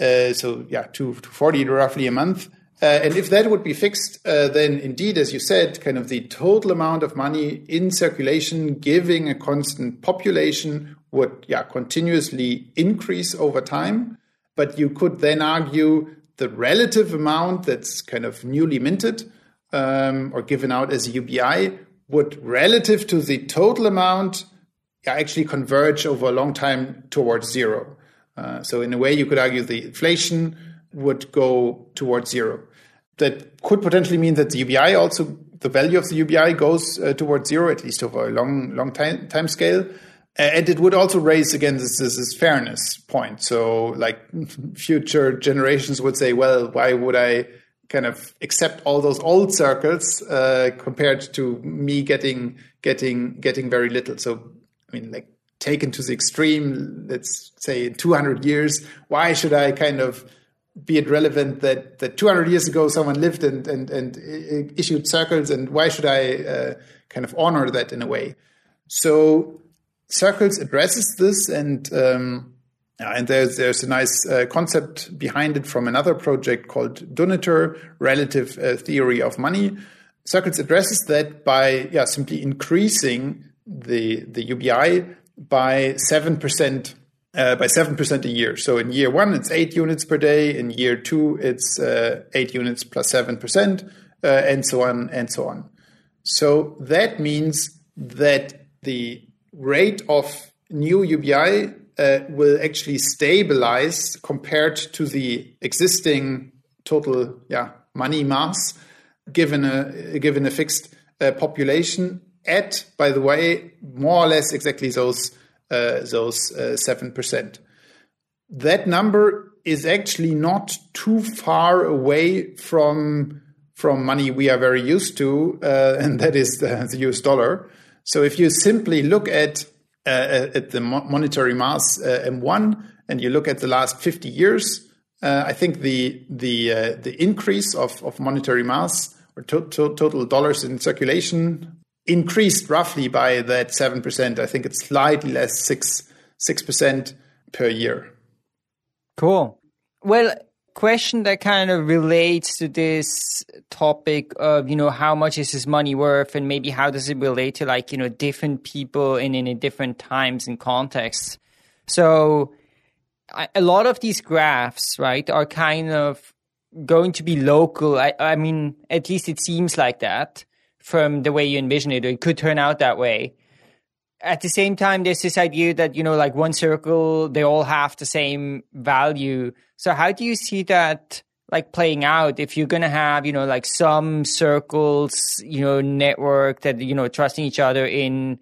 Uh, so yeah, two to 40 roughly a month. Uh, and if that would be fixed, uh, then indeed, as you said, kind of the total amount of money in circulation, giving a constant population, would yeah continuously increase over time. But you could then argue the relative amount that's kind of newly minted um, or given out as UBI would, relative to the total amount, actually converge over a long time towards zero. Uh, so in a way, you could argue the inflation would go towards zero. That could potentially mean that the UBI also the value of the UBI goes uh, towards zero, at least over a long long time time scale. And it would also raise again this, this, this fairness point. So, like future generations would say, well, why would I kind of accept all those old circles uh, compared to me getting getting getting very little? So, I mean, like taken to the extreme, let's say in 200 years, why should I kind of be it relevant that, that 200 years ago someone lived and, and, and issued circles, and why should I uh, kind of honor that in a way? So circles addresses this, and um, and there's there's a nice uh, concept behind it from another project called Duniter, Relative uh, Theory of Money. Circles addresses that by yeah simply increasing the the UBI by seven percent uh, by 7% a year. So in year one, it's eight units per day. In year two, it's uh, eight units plus 7%, uh, and so on and so on. So that means that the rate of new UBI uh, will actually stabilize compared to the existing total yeah, money mass given a, given a fixed uh, population at, by the way, more or less exactly those uh, those uh, seven percent. That number is actually not too far away from from money we are very used to, uh, and that is the, the, US dollar. So if you simply look at uh, at the monetary mass uh, M1 and you look at the last 50 years, uh, I think the the the increase of, of monetary mass or to, to, total dollars in circulation increased roughly by that 7%. I think it's slightly less, 6 6% per year.
Cool. Well, question that kind of relates to this topic of, you know, how much is this money worth and maybe how does it relate to like, you know, different people in, in different times and contexts. So a lot of these graphs, right, are kind of going to be local. I, I mean, at least it seems like that from the way you envision it, it could turn out that way. At the same time, there's this idea that, you know, like one circle, they all have the same value. So how do you see that like playing out if you're going to have, you know, like some circles, you know, network that, you know, trusting each other in,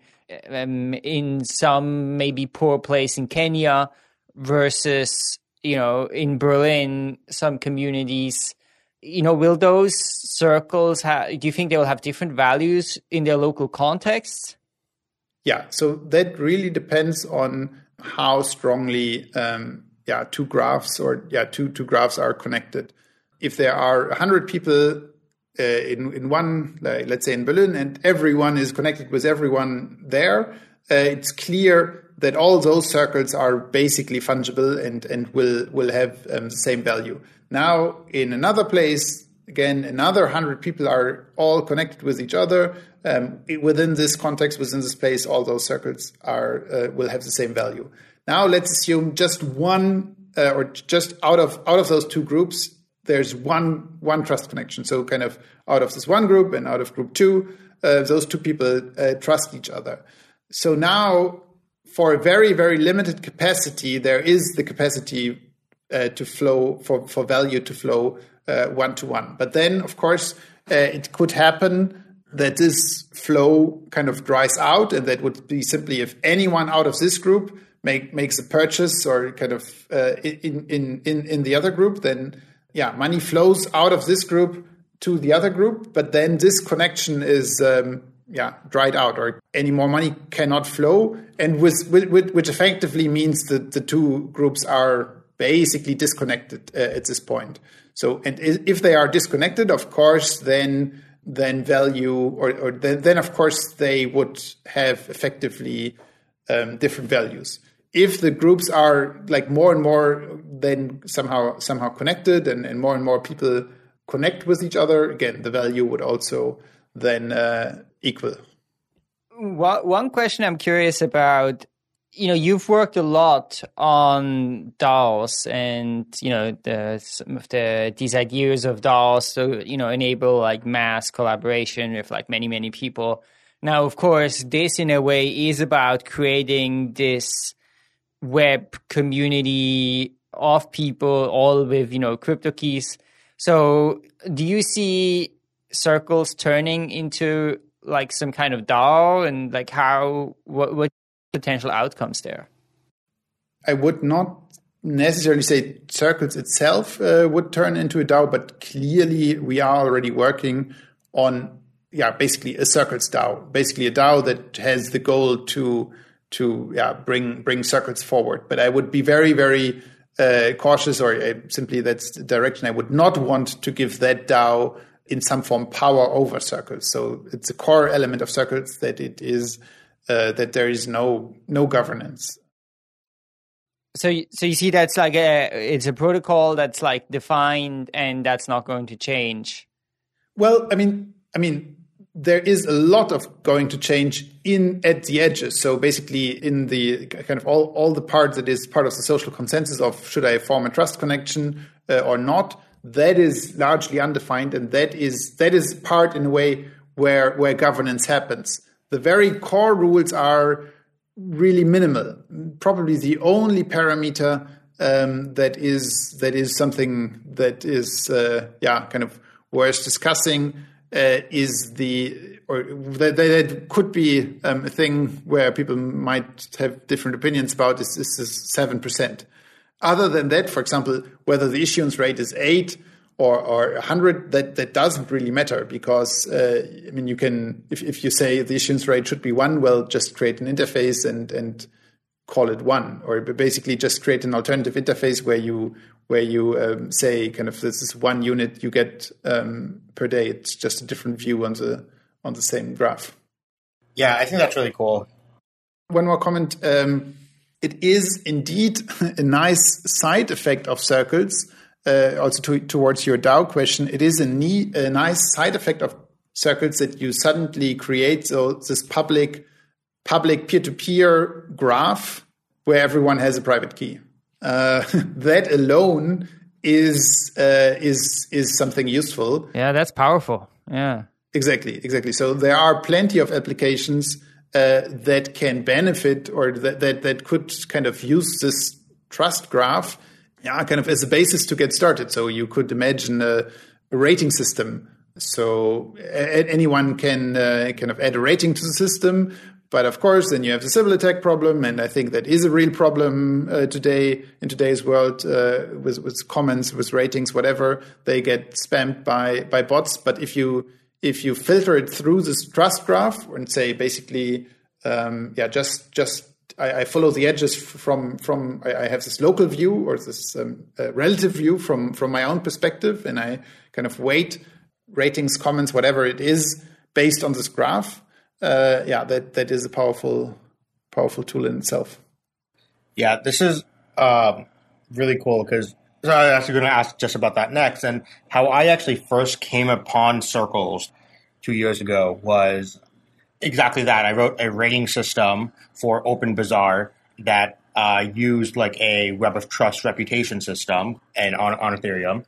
um, in some maybe poor place in Kenya versus, you know, in Berlin, some communities you know, will those circles have, do you think they will have different values in their local contexts?
Yeah, so that really depends on how strongly, um, yeah, two graphs or yeah, two two graphs are connected. If there are hundred people uh, in in one, like, let's say in Berlin, and everyone is connected with everyone there, uh, it's clear that all those circles are basically fungible and and will will have um, the same value. Now, in another place, again, another 100 people are all connected with each other. Um, within this context, within this place, all those circles are uh, will have the same value. Now, let's assume just one uh, or just out of out of those two groups, there's one one trust connection. So, kind of out of this one group and out of group two, uh, those two people uh, trust each other. So now, for a very very limited capacity, there is the capacity uh, to flow for, for value to flow one to one. But then, of course, uh, it could happen that this flow kind of dries out, and that would be simply if anyone out of this group make, makes a purchase or kind of uh, in, in in in the other group, then yeah, money flows out of this group to the other group, but then this connection is um, yeah dried out, or any more money cannot flow, and with, with which effectively means that the two groups are basically disconnected uh, at this point. So, and if they are disconnected, of course, then then value or, or then, then of course they would have effectively um, different values. If the groups are like more and more then somehow somehow connected and, and more and more people connect with each other, again the value would also then uh, equal.
One question I'm curious about you know, you've worked a lot on DAOs and, you know, the, some of the, these ideas of DAOs to, you know, enable like mass collaboration with like many, many people. Now, of course, this in a way is about creating this web community of people, all with you know crypto keys. So, do you see circles turning into like some kind of DAO, and like how what what potential outcomes there?
I would not necessarily say circles itself uh, would turn into a DAO, but clearly we are already working on yeah basically a circles DAO, basically a DAO that has the goal to to yeah bring bring circles forward. But I would be very very uh, cautious, or uh, simply that's the direction I would not want to give that DAO in some form power over circles. So it's a core element of circles that it is uh, that there is no no governance.
So, so you see, that's like a it's a protocol that's like defined, and that's not going to change.
Well, I mean, I mean, there is a lot of going to change in at the edges. So basically, in the kind of all all the parts that is part of the social consensus of should I form a trust connection uh, or not, that is largely undefined, and that is that is part in a way where where governance happens. The very core rules are really minimal. Probably the only parameter um, that is that is something that is uh, yeah kind of worth discussing uh, is the or that, that could be um, a thing where people might have different opinions about is is seven percent. Other than that, for example, whether the issuance rate is eight or, or 100, that, that doesn't really matter because, uh, I mean, you can, if, if you say the issuance rate should be one, well, just create an interface and, and call it one, or basically just create an alternative interface where you, where you um, say kind of this is one unit you get um, per day. It's just a different view on the, on the same graph.
Yeah, I think that's really cool.
One more comment. Um, it is indeed a nice side effect of circles uh, also to, towards your DAO question, it is a, a, nice side effect of circles that you suddenly create so this public public peer-to-peer graph where everyone has a private key. Uh, that alone is uh, is is something useful.
Yeah, that's powerful. Yeah,
exactly, exactly. So there are plenty of applications uh, that can benefit or that, that that could kind of use this trust graph yeah, kind of as a basis to get started. So you could imagine a, a rating system. So a, anyone can uh, kind of add a rating to the system. But of course, then you have the Sybil attack problem, and I think that is a real problem uh, today in today's world uh, with, with comments, with ratings, whatever. They get spammed by by bots. But if you if you filter it through this trust graph and say basically, um, yeah, just just I, I, follow the edges from from I, I have this local view or this um, uh, relative view from from my own perspective, and I kind of weight ratings, comments, whatever it is, based on this graph. Uh, yeah, that that is a powerful powerful tool in itself.
Yeah, this is um, really cool because so I was actually going to ask just about that next. And how I actually first came upon circles two years ago was exactly that. I wrote a rating system for OpenBazaar that uh, used like a web of trust reputation system and on, on Ethereum.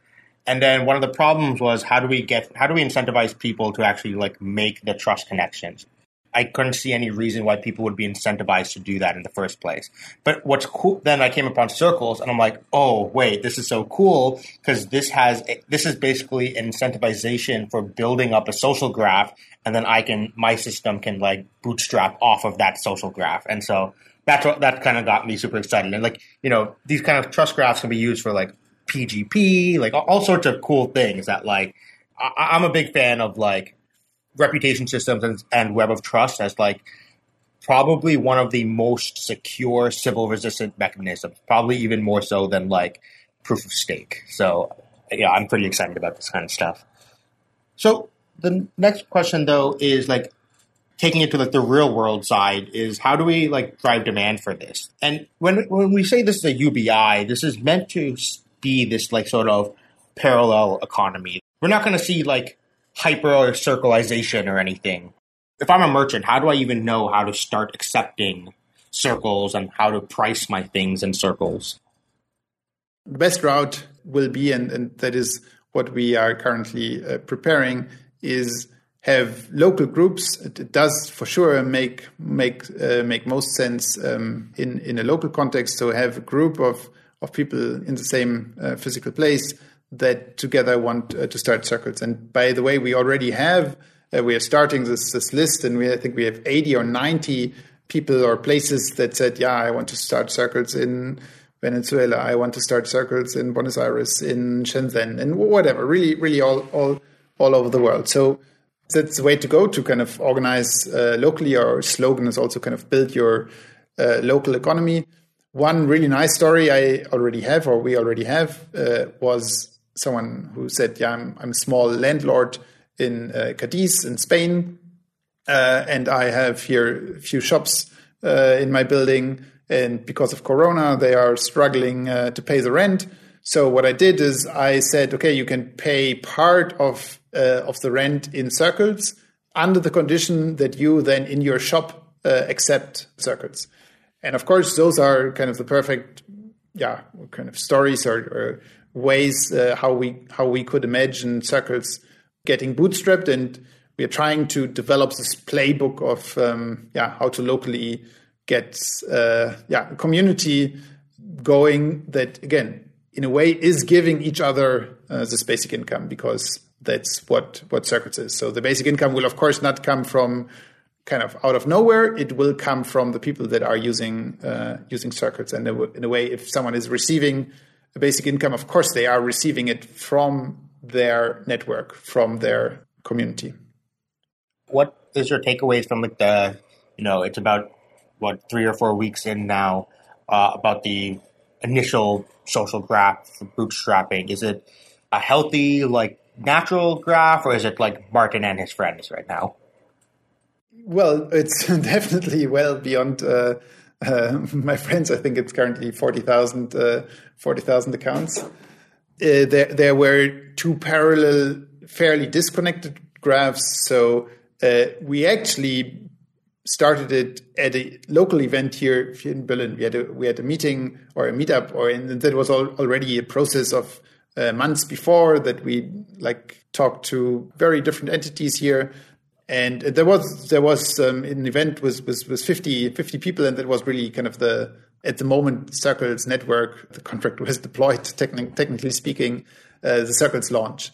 And then one of the problems was how do we get how do we incentivize people to actually like make the trust connections? I couldn't see any reason why people would be incentivized to do that in the first place. But what's cool, then I came upon circles and I'm like, oh, wait, this is so cool because this has, this is basically incentivization for building up a social graph. And then I can, my system can like bootstrap off of that social graph. And so that's what, that kind of got me super excited. And like, you know, these kind of trust graphs can be used for like PGP, like all, sorts of cool things that like, I, I'm a big fan of like, reputation systems and, and web of trust as like probably one of the most secure Sybil resistant mechanisms, probably even more so than like proof of stake. So yeah, I'm pretty excited about this kind of stuff. So the next question though is like taking it to like the real world side is how do we like drive demand for this? And when when we say this is a UBI, this is meant to be this like sort of parallel economy. We're not going to see like hyper or circleization or anything. If I'm a merchant, how do I even know how to start accepting circles and how to price my things in circles?
The best route will be, and, and that is what we are currently uh, preparing, is have local groups. It, does for sure make make uh, make most sense um, in in a local context to have a group of of people in the same uh, physical place that together want uh, to start circles. And by the way, we already have uh, we are starting this this list, and we I think we have eighty or ninety people or places that said, "Yeah, I want to start circles in." Venezuela. I want to start circles in Buenos Aires, in Shenzhen, and whatever. Really, really, all all all over the world. So that's the way to go to kind of organize uh, locally. Our slogan is also kind of build your uh, local economy. One really nice story I already have, or we already have, uh, was someone who said, "Yeah, I'm, I'm a small landlord in uh, Cadiz in Spain, uh, and I have here a few shops uh, in my building, and because of Corona, they are struggling to pay the rent." So what I did is I said, "Okay, you can pay part of uh, of the rent in circles under the condition that you then in your shop accept circles." And of course, those are kind of the perfect, yeah, kind of stories or, or ways uh, how we how we could imagine circles getting bootstrapped, and we are trying to develop this playbook of um, yeah how to locally get uh, yeah community going that again in a way is giving each other uh, this basic income because that's what what circles is. So the basic income will of course not come from kind of out of nowhere. It will come from the people that are using uh, using circles. And in a way, if someone is receiving a basic income, of course they are receiving it from their network, from their community.
What is your takeaways from like the you know it's about what three or four weeks in now uh, about the initial social graph bootstrapping? Is it a healthy like natural graph or is it like Martin and his friends right now?
Well, it's definitely well beyond uh, uh, my friends. I think it's currently 40,000 uh, 40, accounts. Uh, there, there were two parallel, fairly disconnected graphs. So uh, we actually started it at a local event here in Berlin. We had a, we had a meeting or a meetup, or and that was already a process of uh, months before that we like talked to very different entities here and there was there was um, an event with, with with 50, 50 people, and that was really kind of the at the moment Circles network. The contract was deployed, techni- technically speaking, uh, the Circles launch.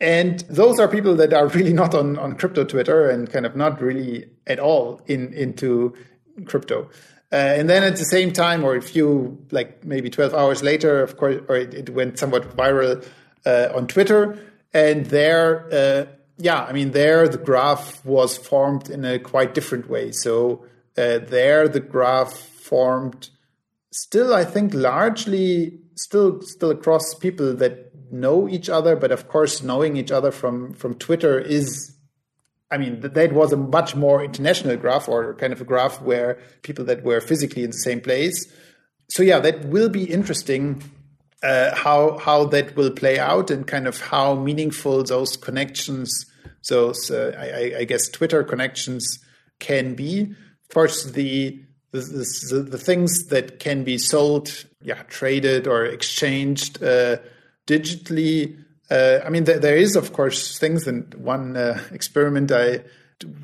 And those are people that are really not on, on crypto Twitter and kind of not really at all in into crypto. Uh, and then at the same time, or a few like maybe 12 hours later, of course, or it, it went somewhat viral uh, on Twitter. And there, uh, yeah, I mean, there the graph was formed in a quite different way. So uh, there the graph formed still, I think, largely still still across people that know each other, but of course, knowing each other from from Twitter is. I mean, that was a much more international graph or kind of a graph where people that were physically in the same place. So yeah, that will be interesting uh, how how that will play out and kind of how meaningful those connections, those uh, I, I, guess Twitter connections can be. Of course, the the, the, the things that can be sold, yeah, traded or exchanged uh, digitally. Uh, I mean, there, there is of course things, and one uh, experiment I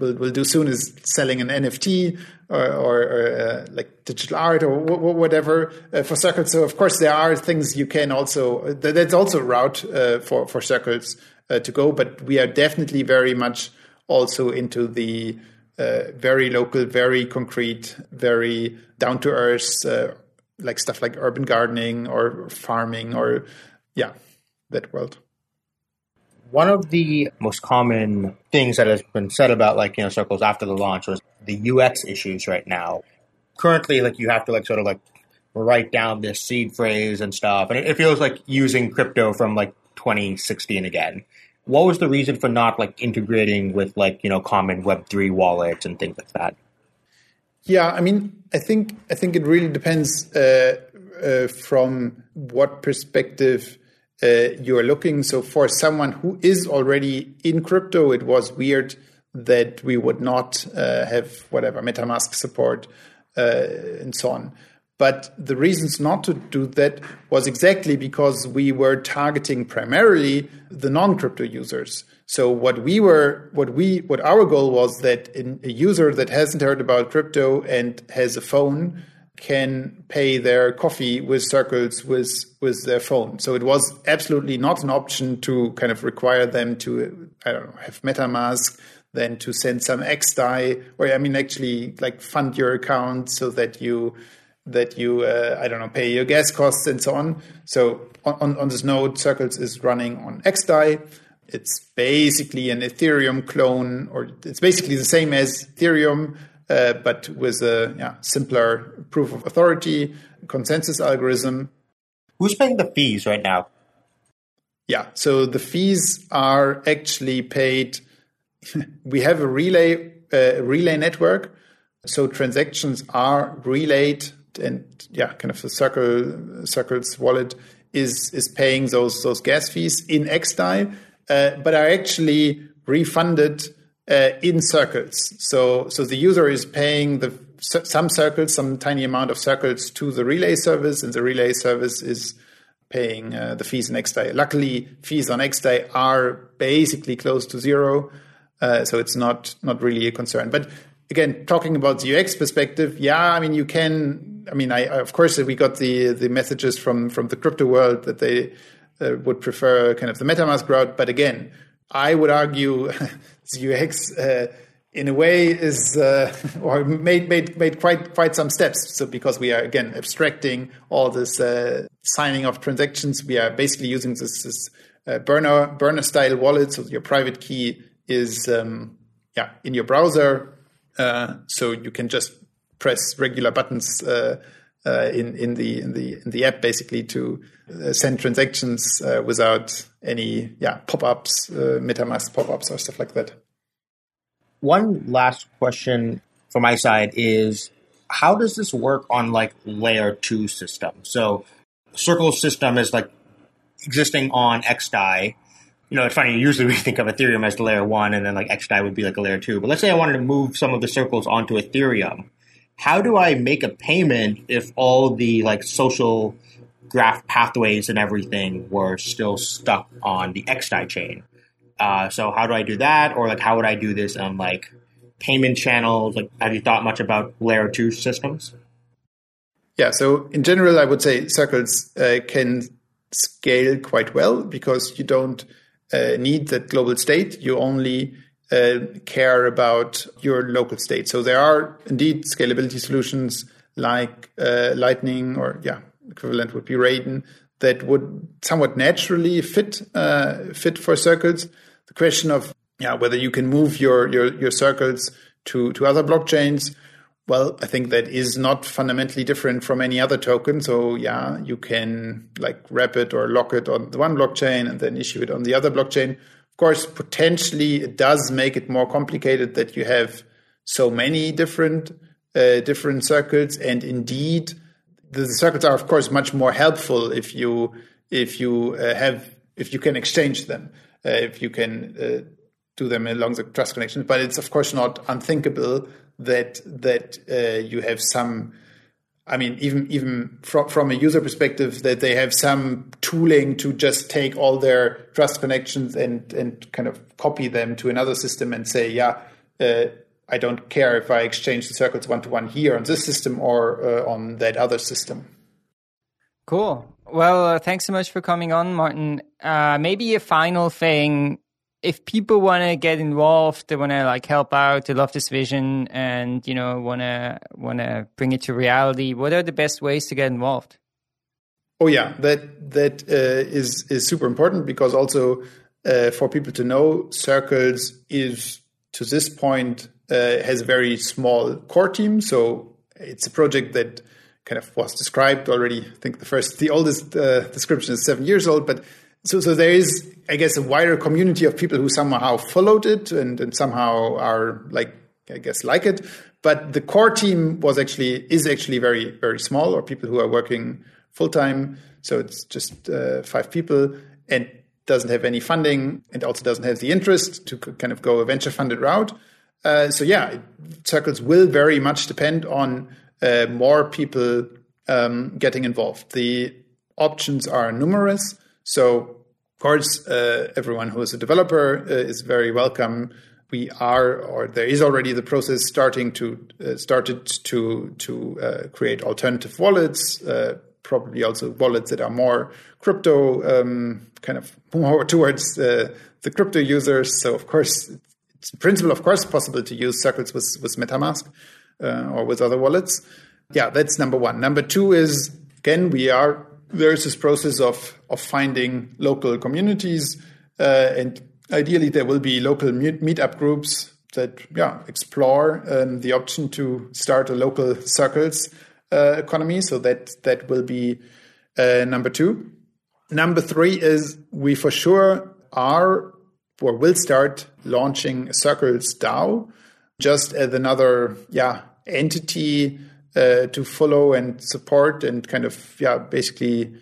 will will do soon is selling an NFT or, or, or uh, like digital art or whatever uh, for circles. So of course there are things you can also that's also a route uh, for for circles uh, to go, but we are definitely very much also into the very local, very concrete, very down to earth, like stuff like urban gardening or farming or yeah, that world
one of the most common things that has been said about like you know circles after the launch was the UX issues right now. Currently, like you have to like sort of like write down this seed phrase and stuff, and it, feels like using crypto from like 2016 again. What was the reason for not like integrating with like you know common Web three wallets and things like that?
Yeah, I mean, I think I think it really depends uh, uh, from what perspective uh, you are looking. So for someone who is already in crypto, it was weird that we would not uh, have whatever MetaMask support uh, and so on. But the reasons not to do that was exactly because we were targeting primarily the non-crypto users. So what we were, what we, what our goal was that in, a user that hasn't heard about crypto and has a phone can pay their coffee with circles with with their phone. So it was absolutely not an option to kind of require them to I don't know have MetaMask, then to send some XDAI, or I mean actually like fund your account so that you that you uh, I don't know pay your gas costs and so on. So on, on this node, Circles is running on XDAI. It's basically an Ethereum clone, or it's basically the same as Ethereum, uh, but with a yeah, simpler proof of authority consensus algorithm.
Who's paying the fees right now?
Yeah, so the fees are actually paid. we have a relay uh, relay network, so transactions are relayed and yeah, kind of the Circle Circle's wallet is is paying those those gas fees in XDAI, uh, but are actually refunded uh, in circles. So so the user is paying the some circles, some tiny amount of circles to the relay service, and the relay service is paying uh, the fees in XDAI. Luckily, fees on XDAI are basically close to zero, uh, so it's not not really a concern. But again, talking about the UX perspective, yeah, I mean, you can. I mean, I of course we got the the messages from from the crypto world that they uh, would prefer kind of the MetaMask route, but again, I would argue the UX. Uh, in a way, is uh, or made made made quite quite some steps. So because we are again abstracting all this uh, signing of transactions, we are basically using this, this uh, burner burner style wallet. So your private key is um, yeah in your browser uh, so you can just press regular buttons uh, uh, in in the in the in the app basically to uh, send transactions uh, without any yeah pop-ups, MetaMask pop-ups or stuff like that.
One last question from my side is how does this work on like layer two system? So Circle system is like existing on XDAI you know, it's funny. Usually we think of Ethereum as the layer one, and then like XDAI would be like a layer two. But let's say I wanted to move some of the circles onto Ethereum. How do I make a payment if all the like social graph pathways and everything were still stuck on the XDAI chain? Uh, so how do I do that, or like how would I do this on like payment channels? Like, have you thought much about layer two systems?
Yeah. So in general, I would say circles uh, can scale quite well because you don't uh, need that global state. You only care about your local state. So there are indeed scalability solutions like uh, Lightning or yeah, equivalent would be Raiden that would somewhat naturally fit uh, fit for circles. The question of yeah whether you can move your your, your circles to to other blockchains well, I think that is not fundamentally different from any other token. So yeah, you can like wrap it or lock it on the one blockchain and then issue it on the other blockchain. Of course, potentially it does make it more complicated that you have so many different uh, different circuits, and indeed, the circuits are of course much more helpful if you if you uh, have if you can exchange them, uh, if you can uh, do them along the trust connections. But it's of course not unthinkable that that uh, you have some I mean, even even from from a user perspective, that they have some tooling to just take all their trust connections and and kind of copy them to another system and say, yeah, uh, I don't care if I exchange the circles one to one here on this system or uh, on that other system.
Cool. Well, uh, thanks so much for coming on, Martin. Uh, maybe a final thing if people want to get involved, they want to like help out, they love this vision, and you know want to want to bring it to reality. What are the best ways to get involved?
Oh yeah, that that uh, is is super important because also uh, for people to know, Circles is to this point uh, has a very small core team, so it's a project that kind of was described already. I think the first, the oldest uh, description is seven years old, but so, so there is, I guess, a wider community of people who somehow followed it and, and somehow are like, I guess, like it. But the core team was actually is actually very very small, or people who are working full time. So it's just uh, five people and doesn't have any funding and also doesn't have the interest to kind of go a venture funded route. Uh, so yeah, circles will very much depend on uh, more people um, getting involved. The options are numerous. So, of course, uh, everyone who is a developer uh, is very welcome. We are, or there is already the process starting to uh, started to to uh, create alternative wallets. Uh, probably also wallets that are more crypto, um, kind of more towards uh, the crypto users. So, of course, it's in principle, of course, possible to use circles with with MetaMask or with other wallets. Yeah, that's number one. Number two is again we are there's this process of of finding local communities, uh, and ideally there will be local meet, meetup groups that yeah explore um, the option to start a local circles uh, economy. So that that will be uh, number two. Number three is we for sure are or will start launching Circles DAO just as another yeah entity uh, to follow and support and kind of yeah basically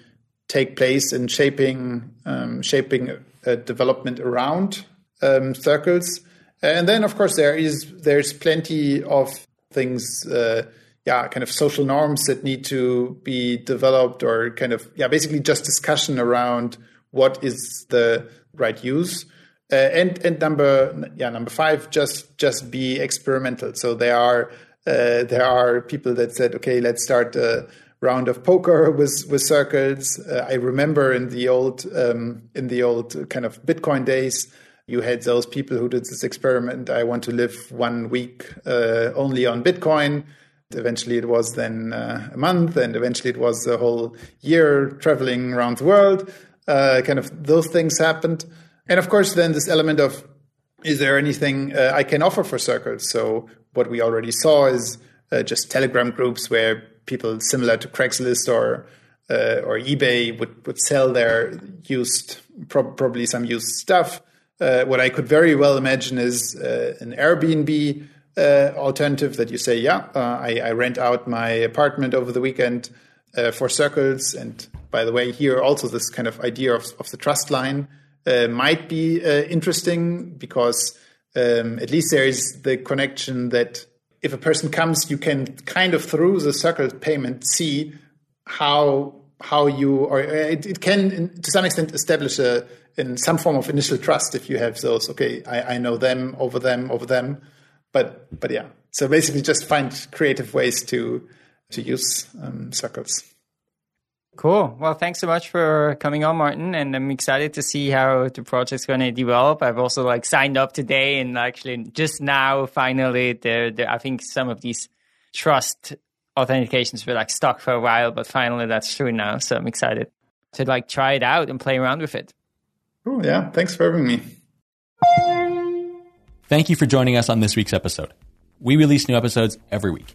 take place in shaping um, shaping a, development around um, circles. And then of course there is there's plenty of things. Uh, yeah, kind of social norms that need to be developed, or kind of yeah, basically just discussion around what is the right use. Uh, and and number yeah number five just just be experimental. So there are uh, there are people that said, okay, let's start a round of poker with with circles. Uh, I remember in the old um, in the old kind of Bitcoin days, you had those people who did this experiment. I want to live one week uh, only on Bitcoin. Eventually, it was then uh, a month, and eventually, it was a whole year traveling around the world. Uh, kind of those things happened, and of course, then this element of is there anything uh, I can offer for circles? So what we already saw is uh, just Telegram groups where people similar to Craigslist or uh, or eBay would, would sell their used, pro- probably some used stuff. Uh, what I could very well imagine is uh, an Airbnb uh, alternative that you say, yeah, I, I, rent out my apartment over the weekend for circles. And by the way, here also this kind of idea of, of the trust line might be interesting because um, at least there is the connection that if a person comes, you can kind of through the circle payment see how how you or it, it can to some extent establish a in some form of initial trust if you have those okay I, I know them over them over them. But but yeah. So basically just find creative ways to to use um, circles
Cool. Well, thanks so much for coming on, Martin. And I'm excited to see how the project's going to develop. I've also like signed up today and actually just now, finally, there, there, I think some of these trust authentications were like stuck for a while, but finally that's true now. So I'm excited to like try it out and play around with it.
Cool. Yeah. Thanks for having me.
Thank you for joining us on this week's episode. We release new episodes every week.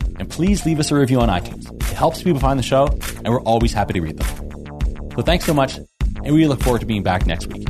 And please leave us a review on iTunes. It helps people find the show, and we're always happy to read them. So thanks so much, and we look forward to being back next week.